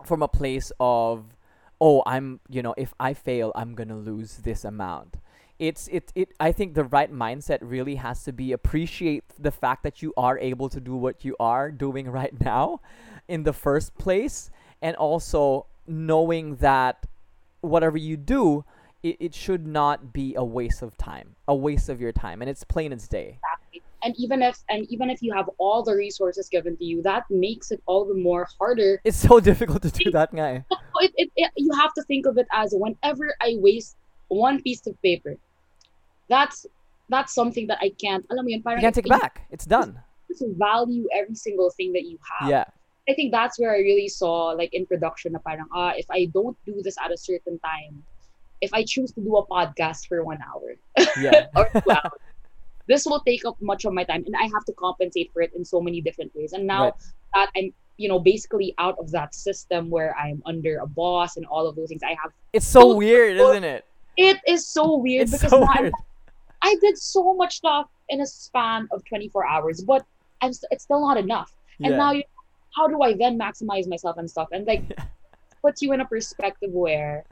from a place of oh, I'm, you know, if I fail, I'm to lose this amount. It's it it I think the right mindset really has to be appreciate the fact that you are able to do what you are doing right now in the first place and also knowing that whatever you do it, it should not be a waste of time a waste of your time and it's plain as day exactly. and even if and even if you have all the resources given to you, that makes it all the more harder. it's so difficult to do that guy It, it, it, you have to think of it as whenever I waste one piece of paper, that's that's something that I can't. Alam mo yun, you can't take it back it's done to value every single thing that you have. yeah I think that's where I really saw like in production na parang ah if I don't do this at a certain time, if I choose to do a podcast for one hour yeah or two hours, this will take up much of my time and I have to compensate for it in so many different ways. And now Right. that I'm you know basically out of that system where I'm under a boss and all of those things, I have it's so So- weird isn't it it is so weird it's because so weird I did so much stuff in a span of 24 hours, but I'm st- it's still not enough. yeah. And now you how do I then maximize myself and stuff? And like puts you in a perspective where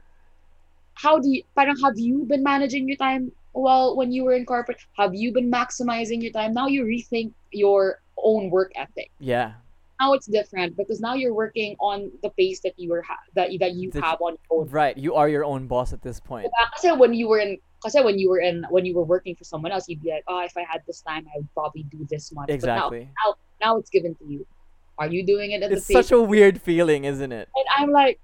how do you parang have you been managing your time well when you were in corporate? Have you been maximizing your time? Now you rethink your own work ethic. yeah Now it's different because now you're working on the pace that you were ha- that that you That- have on your own. right you are your own boss at this point Kasi when you were in kasi when you were in when you were working for someone else, you'd be like, oh, if I had this time, I would probably do this much. exactly But now, now it's given to you. Are you doing it at it's the pace? such a weird feeling isn't it and I'm like,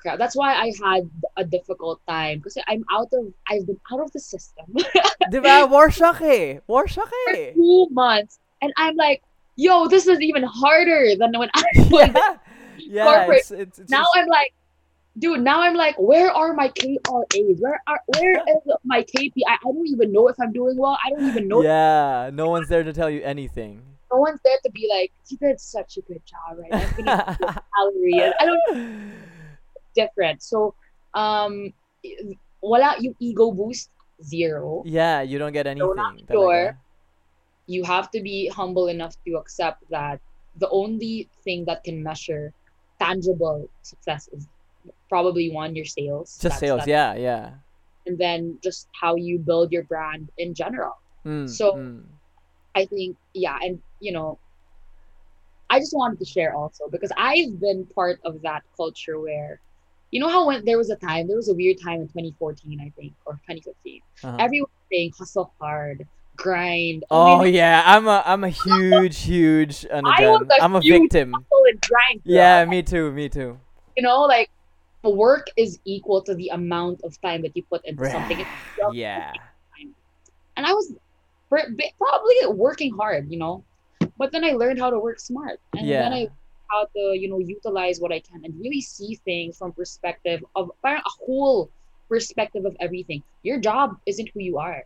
crap. That's why I had a difficult time because I'm out of I've been out of the system Diba? Warshak eh. Warshak for eh. two months, and I'm like, yo, this is even harder than when I was. Yeah. Yeah. corporate. It's, it's, it's Now just- I'm like, dude. Now I'm like, where are my KRAs? Where are where is my KPI? I don't even know if I'm doing well. I don't even know. yeah. No one's there to tell you anything. No one's there to be like, you did such a good job, right? I'm gonna salary. I don't different. So, um, wala yung ego boost zero. yeah, you don't get anything. talaga. sure. you have to be humble enough to accept that the only thing that can measure tangible success is probably one your sales Just That's- sales. that's- Yeah, yeah. and then just how you build your brand in general Mm, So- mm. i think yeah and you know i just wanted to share also because i've been part of that culture where you know how when there was a time there was a weird time in 2014 i think or 2015 Uh-huh. everyone was saying hustle hard grind Oh Even yeah, I'm a I'm a huge huge I was a I'm a victim. hustle and grind. Yeah, me too, me too. you know, like the work is equal to the amount of time that you put into something. It's Yeah. And I was pr- probably working hard, you know, but then I learned how to work smart, and then I how to you know utilize what I can and really see things from perspective of parang a whole perspective of everything. Your job isn't who you are.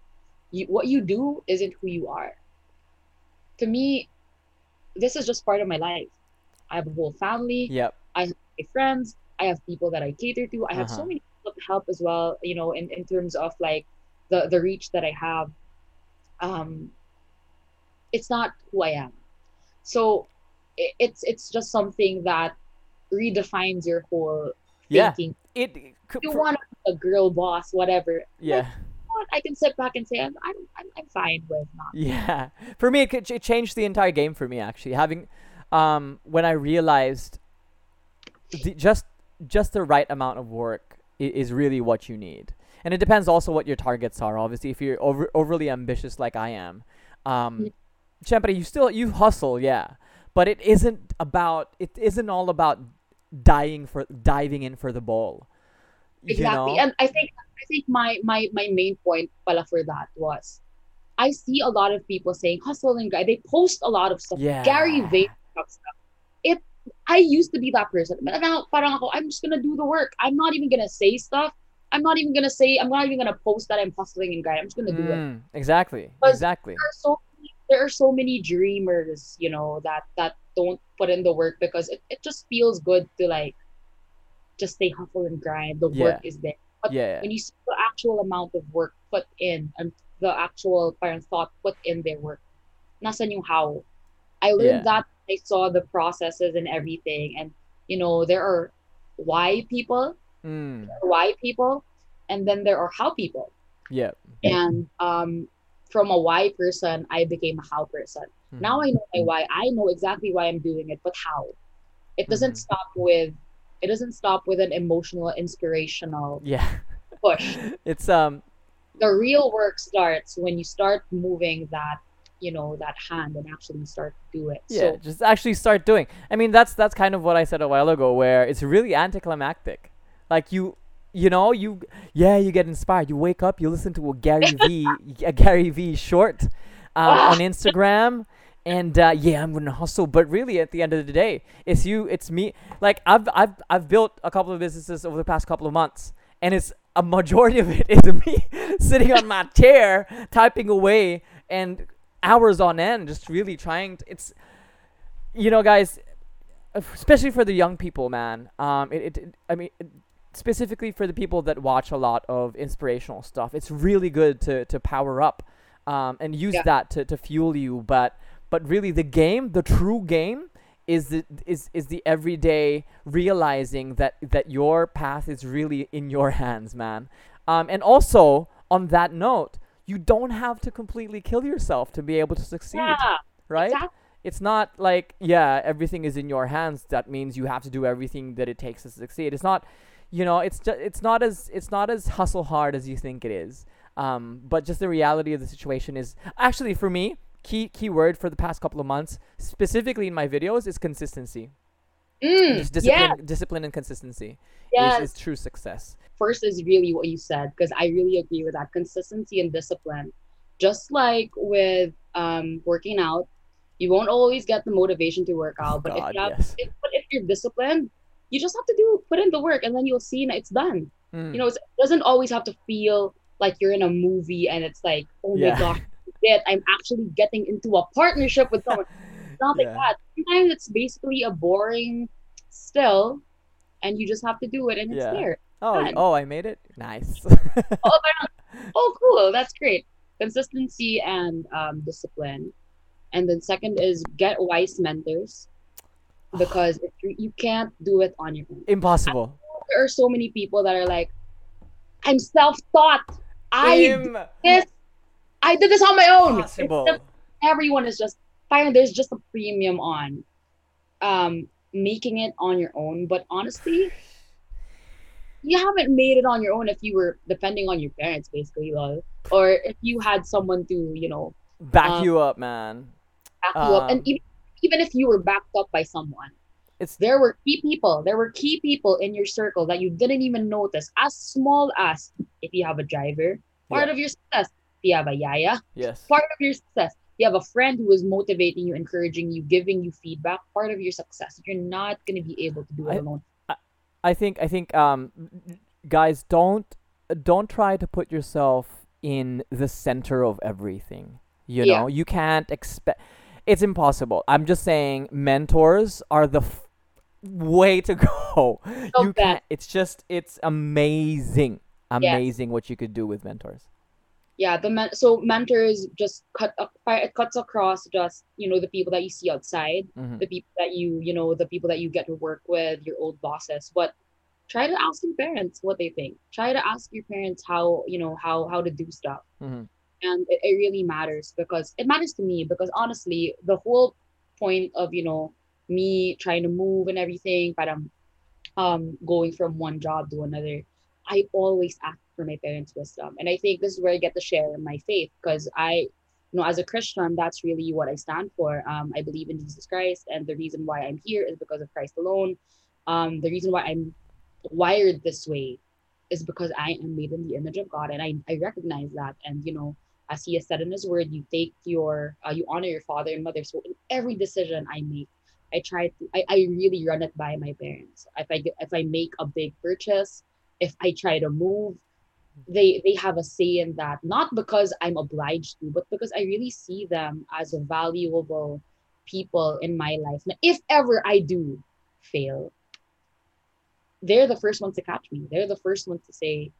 You, what you do isn't who you are. To me, this is just part of my life. I have a whole family. Yep. I have my friends. I have people that I cater to. I have so Uh-huh. many people to help as well. You know, in, in terms of like the the reach that I have. Um, it's not who I am. So it's it's just something that redefines your whole Yeah. thinking. It. it could- You want a girl boss, whatever. yeah. what, I can sit back and say I'm I'm I'm, fine with not. Yeah, for me, it, could- it changed the entire game for me. Actually, having, um, when I realized, the, just just the right amount of work is really what you need, and it depends also what your targets are. Obviously, if you're over, overly ambitious like I am, um, Champere, you still you hustle, yeah, but it isn't about it isn't all about dying for diving in for the ball. Exactly. You know? And I think I think my my my main point pala for that was I see a lot of people saying hustle and grind. They post a lot of stuff. Yeah. Gary Vaynerchuk stuff. It I used to be that person. But now parang ako, I'm just gonna do the work. I'm not even gonna say stuff. I'm not even gonna say I'm not even gonna post that I'm hustling and grind. I'm just gonna do it. Mm, exactly. Exactly. There are so there are so many dreamers, you know, that that don't put in the work because it, it just feels good to like just stay hustle and grind. The work is there. but Yeah. when you see the actual amount of work put in and the actual parang thought put in their work, nasan yung how. I learned Yeah. that I saw the processes and everything, and you know there are why people, Mm, why people, and then there are how people. yeah. And um, from a why person, I became a how person. Mm. Now I know my why. I know exactly why I'm doing it, but how? It doesn't Mhm. stop with. It doesn't stop with an emotional, inspirational Yeah. push. It's um the real work starts when you start moving that you know that hand and actually start to do it yeah, so just actually start doing. I mean, that's that's kind of what I said a while ago, where it's really anticlimactic. Like you, you know, you yeah, you get inspired. You wake up, you listen to a Gary V, a Gary V short um, on Instagram, and uh, yeah, I'm gonna hustle. But really, at the end of the day, it's you, it's me. Like I've I've I've built a couple of businesses over the past couple of months, and it's a majority of it is me sitting on my chair typing away and hours on end, just really trying. To, it's you know, guys, especially for the young people, man. Um, it, it, it I mean, it, specifically for the people that watch a lot of inspirational stuff, it's really good to to power up, um, and use Yeah. that to, to fuel you. But but really, the game, the true game, is the is is the everyday realizing that that your path is really in your hands, man. Um, and also on that note, you don't have to completely kill yourself to be able to succeed, yeah right? exactly. it's not like yeah everything is in your hands that means you have to do everything that it takes to succeed it's not you know it's just it's not as it's not as hustle hard as you think it is. Um but just the reality of the situation is actually for me key key word for the past couple of months specifically in my videos is consistency. Mm, just yeah. discipline discipline and consistency yes. is, is true success. First is really what you said because i really agree with that. Consistency and discipline. Just like with um working out you won't always get the motivation to work out but God, if you have yes. if, but if you're disciplined you just have to do put in the work and then you'll see that it's done. Mm. you know it's, it doesn't always have to feel like you're in a movie and it's like oh my Yeah. gosh shit, i'm actually getting into a partnership with someone. It's not like that. Sometimes it's basically a boring still and you just have to do it and it's Yeah. there. Oh fun. oh i made it? Nice. Oh, oh cool. That's great. Consistency and um, discipline. And then second is get wise mentors because if you, you can't do it on your own. Impossible. There are so many people that are like i'm self-taught. I did this. I did this on my own. Just- everyone is just fine there's just a premium on um making it on your own. But honestly you haven't made it on your own if you were depending on your parents basically lol. or if you had someone to you know back um, you up man. back you up. And Um, even, even if you were backed up by someone it's there were key people there were key people in your circle that you didn't even notice as small as if you have a driver part Yeah. of your success if you have a yaya yes part of your success. You have a friend who is motivating you, encouraging you, giving you feedback. Part of your success. You're not gonna be able to do it I- alone. I think I think um guys don't don't try to put yourself in the center of everything. You Yeah. know, you can't expect it's impossible. I'm just saying mentors are the f- way to go. So you can't, it's just it's amazing. Amazing what you could do with mentors. yeah the men- so mentors just cut it cuts across just you know the people that you see outside Mhm. the people that you you know the people that you get to work with your old bosses but try to ask your parents what they think try to ask your parents how you know how how to do stuff Mhm. And it, it really matters because it matters to me because honestly the whole point of you know me trying to move and everything but i'm um going from one job to another i always ask for my parents wisdom. And i think this is where i get to share my faith because i you know as a christian that's really what i stand for. Um i believe in jesus christ and the reason why i'm here is because of christ alone. Um the reason why i'm wired this way is because i am made in the image of god and i, I recognize that. And you know as he has said in his word you take your uh, you honor your father and mother. So in every decision i make i try to I, I really run it by my parents. If i if i make a big purchase if i try to move they they have a say in that. Not because i'm obliged to but because i really see them as valuable people in my life. Now if ever i do fail they're the first ones to catch me. They're the first ones to say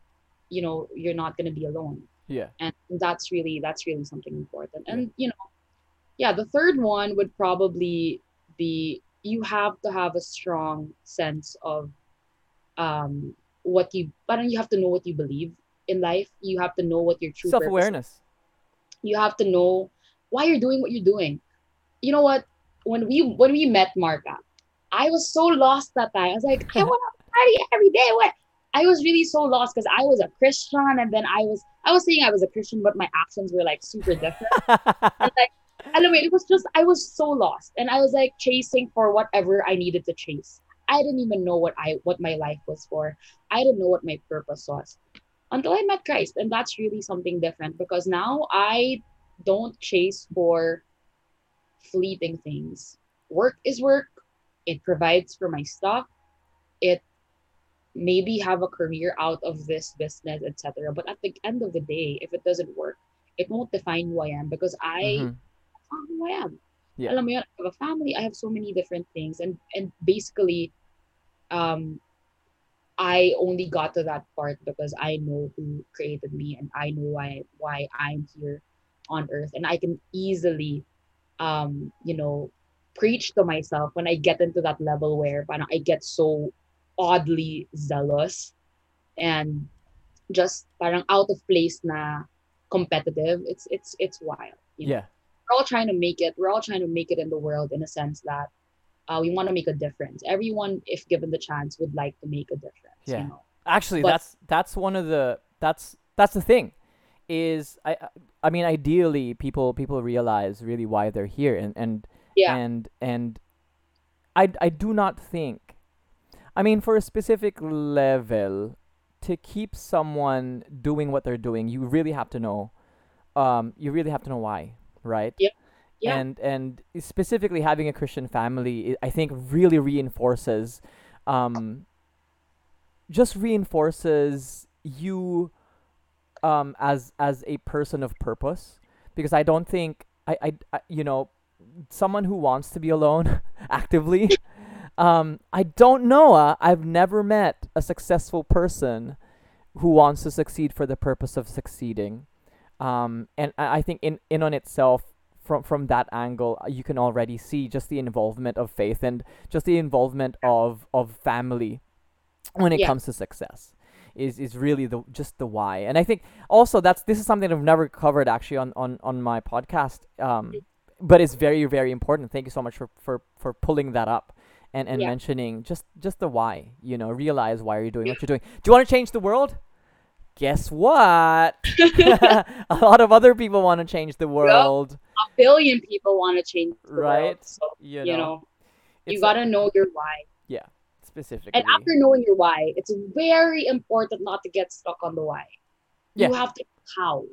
you know you're not going to be alone Yeah. and that's really that's really something important. And you know yeah the third one would probably be you have to have a strong sense of um what you but you have to know what you believe in life. You have to know what your true self-awareness. You have to know why you're doing what you're doing. You know what? When we when we met marka i was so lost that time. I was like i want to party every day. What i was really so lost because i was a christian and then i was i was saying i was a christian but my actions were like super different. And like anyway it was just i was so lost and i was like chasing for whatever i needed to chase. I didn't even know what i what my life was for. I didn't know what my purpose was until i met christ. And that's really something different because now i don't chase for fleeting things. Work is work. It provides for my stuff. It maybe have a career out of this business etc but at the end of the day if it doesn't work it won't define who i am because i Mhm. that's who I am. Yeah. Alam mo yun, I have a family, I have so many different things. And and basically, um, I only got to that part because I know who created me and I know why why I'm here on earth. And I can easily um, you know, preach to myself when I get into that level where I get so oddly zealous and just parang out of place na competitive. It's it's it's wild. you know? Yeah. we're all trying to make it we're all trying to make it in the world in a sense that uh, we want to make a difference everyone if given the chance would like to make a difference Yeah. you know Actually, But- that's that's one of the that's that's the thing, is I I mean ideally people people realize really why they're here and and yeah and and I I do not think, I mean for a specific level, to keep someone doing what they're doing, you really have to know, um, you really have to know why, right? Yeah. Yeah. And and specifically having a Christian family, i- I think really reinforces, um, just reinforces you, um, as as a person of purpose, because I don't think I I, I you know someone who wants to be alone actively um i don't know uh, i've never met a successful person who wants to succeed for the purpose of succeeding. Um and i, I think in in on itself from from that angle uh, you can already see just the involvement of faith and just the involvement of of family when it Yeah. comes to success is is really the just the why. And i think also that's this is something i've never covered actually on on on my podcast um but it's very very important. Thank you so much for for for pulling that up and and Yeah. mentioning just just the why you know realize why are you're doing what you're doing. Do you want to change the world? Guess what? A lot of other people want to change the world. a billion people want to change the Right. world, so you know, you know you gotta know your why. Yeah, specifically. And after knowing your why it's very important not to get stuck on the why. Yeah. you have to how.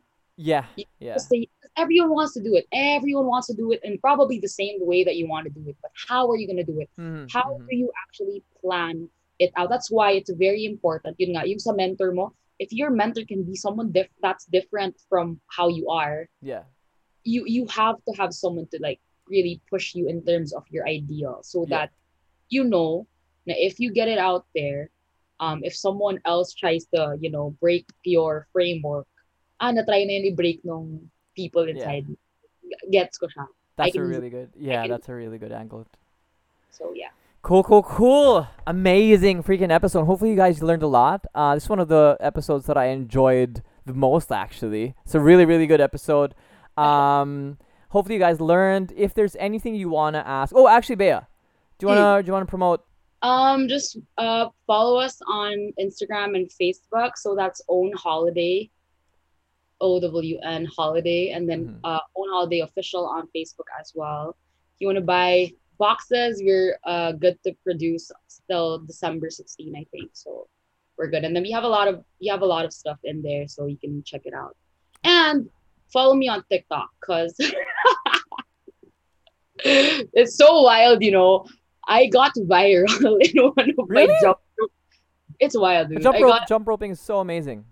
Yeah you yeah. say- everyone wants to do it. Everyone wants to do it in probably the same way that you want to do it but how are you going to do it? Mhm, how mhm. do you actually plan it out? That's why it's very important. Yun nga yung sa mentor mo if your mentor can be someone diff- that's different from how you are yeah. you you have to have someone to like really push you in terms of your ideal so Yeah. that you know that if you get it out there um if someone else tries to you know break your framework ah na-try na yun i-break nung people Yeah. inside gets ko siya That's a really good. Yeah, that's a really good angle. so yeah Cool, cool, cool. Amazing freaking episode. Hopefully you guys learned a lot. Uh, this is one of the episodes that I enjoyed the most actually. It's a really, really good episode. Um, hopefully you guys learned. If there's anything you wanna ask, oh, actually, Bea, do you wanna do you wanna promote? Um, just uh follow us on Instagram and Facebook. So that's Own Holiday, O W N Holiday, and then Mhm. uh Own Holiday Official on Facebook as well. If you want to buy boxes, we're uh good to produce till December 16, I think. So we're good. And then we have a lot of we have a lot of stuff in there, so you can check it out. And follow me on TikTok, cause it's so wild, you know. I got viral in one of Really? my jump. It's wild, dude. jump I rope, got jump roping is so amazing.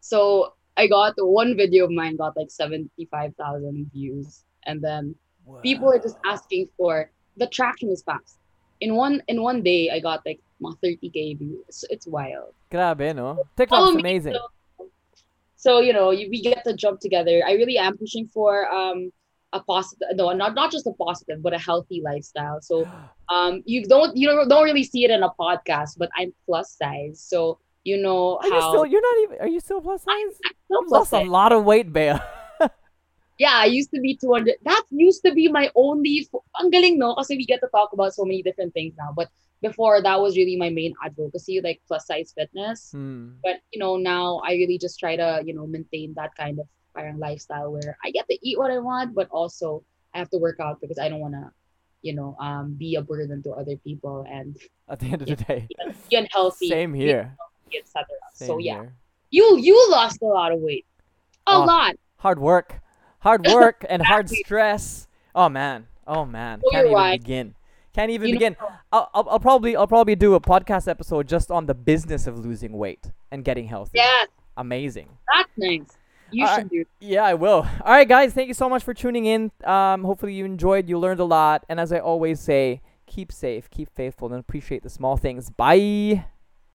so I got one video of mine got like seventy five thousand views, and then people are just asking for the traction is fast. In one in one day, I got like thirty k views. It's, it's wild. Grabe, no? TikTok's me, amazing. So, so you know, you, we get to jump together. I really am pushing for um a positive, no, not not just a positive, but a healthy lifestyle. So um, you don't you don't, don't really see it in a podcast, but I'm plus size, so you know Are you how still? You're not even. Are you still plus size? I, still You plus lost a lot of weight, Bea. Yeah, I used to be 200. That used to be my only. Ang galing, no? Kasi we get to talk about so many different things now. But before, that was really my main advocacy, like plus size fitness. Hmm. But, you know, now I really just try to, you know, maintain that kind of parang lifestyle where I get to eat what I want, but also I have to work out because I don't want to, you know, um, be a burden to other people and At the end of the day, be unhealthy, same here. unhealthy, etc. So yeah, here. you you lost a lot of weight, a Oh, lot. hard work, hard work, and hard stress. Oh man, oh man, So can't even right. begin. Can't even You begin. I'll, I'll, I'll probably I'll probably do a podcast episode just on the business of losing weight and getting healthy. Yes, Amazing. that's nice. You All should do. Yeah, I will. All right, guys, thank you so much for tuning in. Um, hopefully you enjoyed, you learned a lot, and as I always say, keep safe, keep faithful, and appreciate the small things. Bye.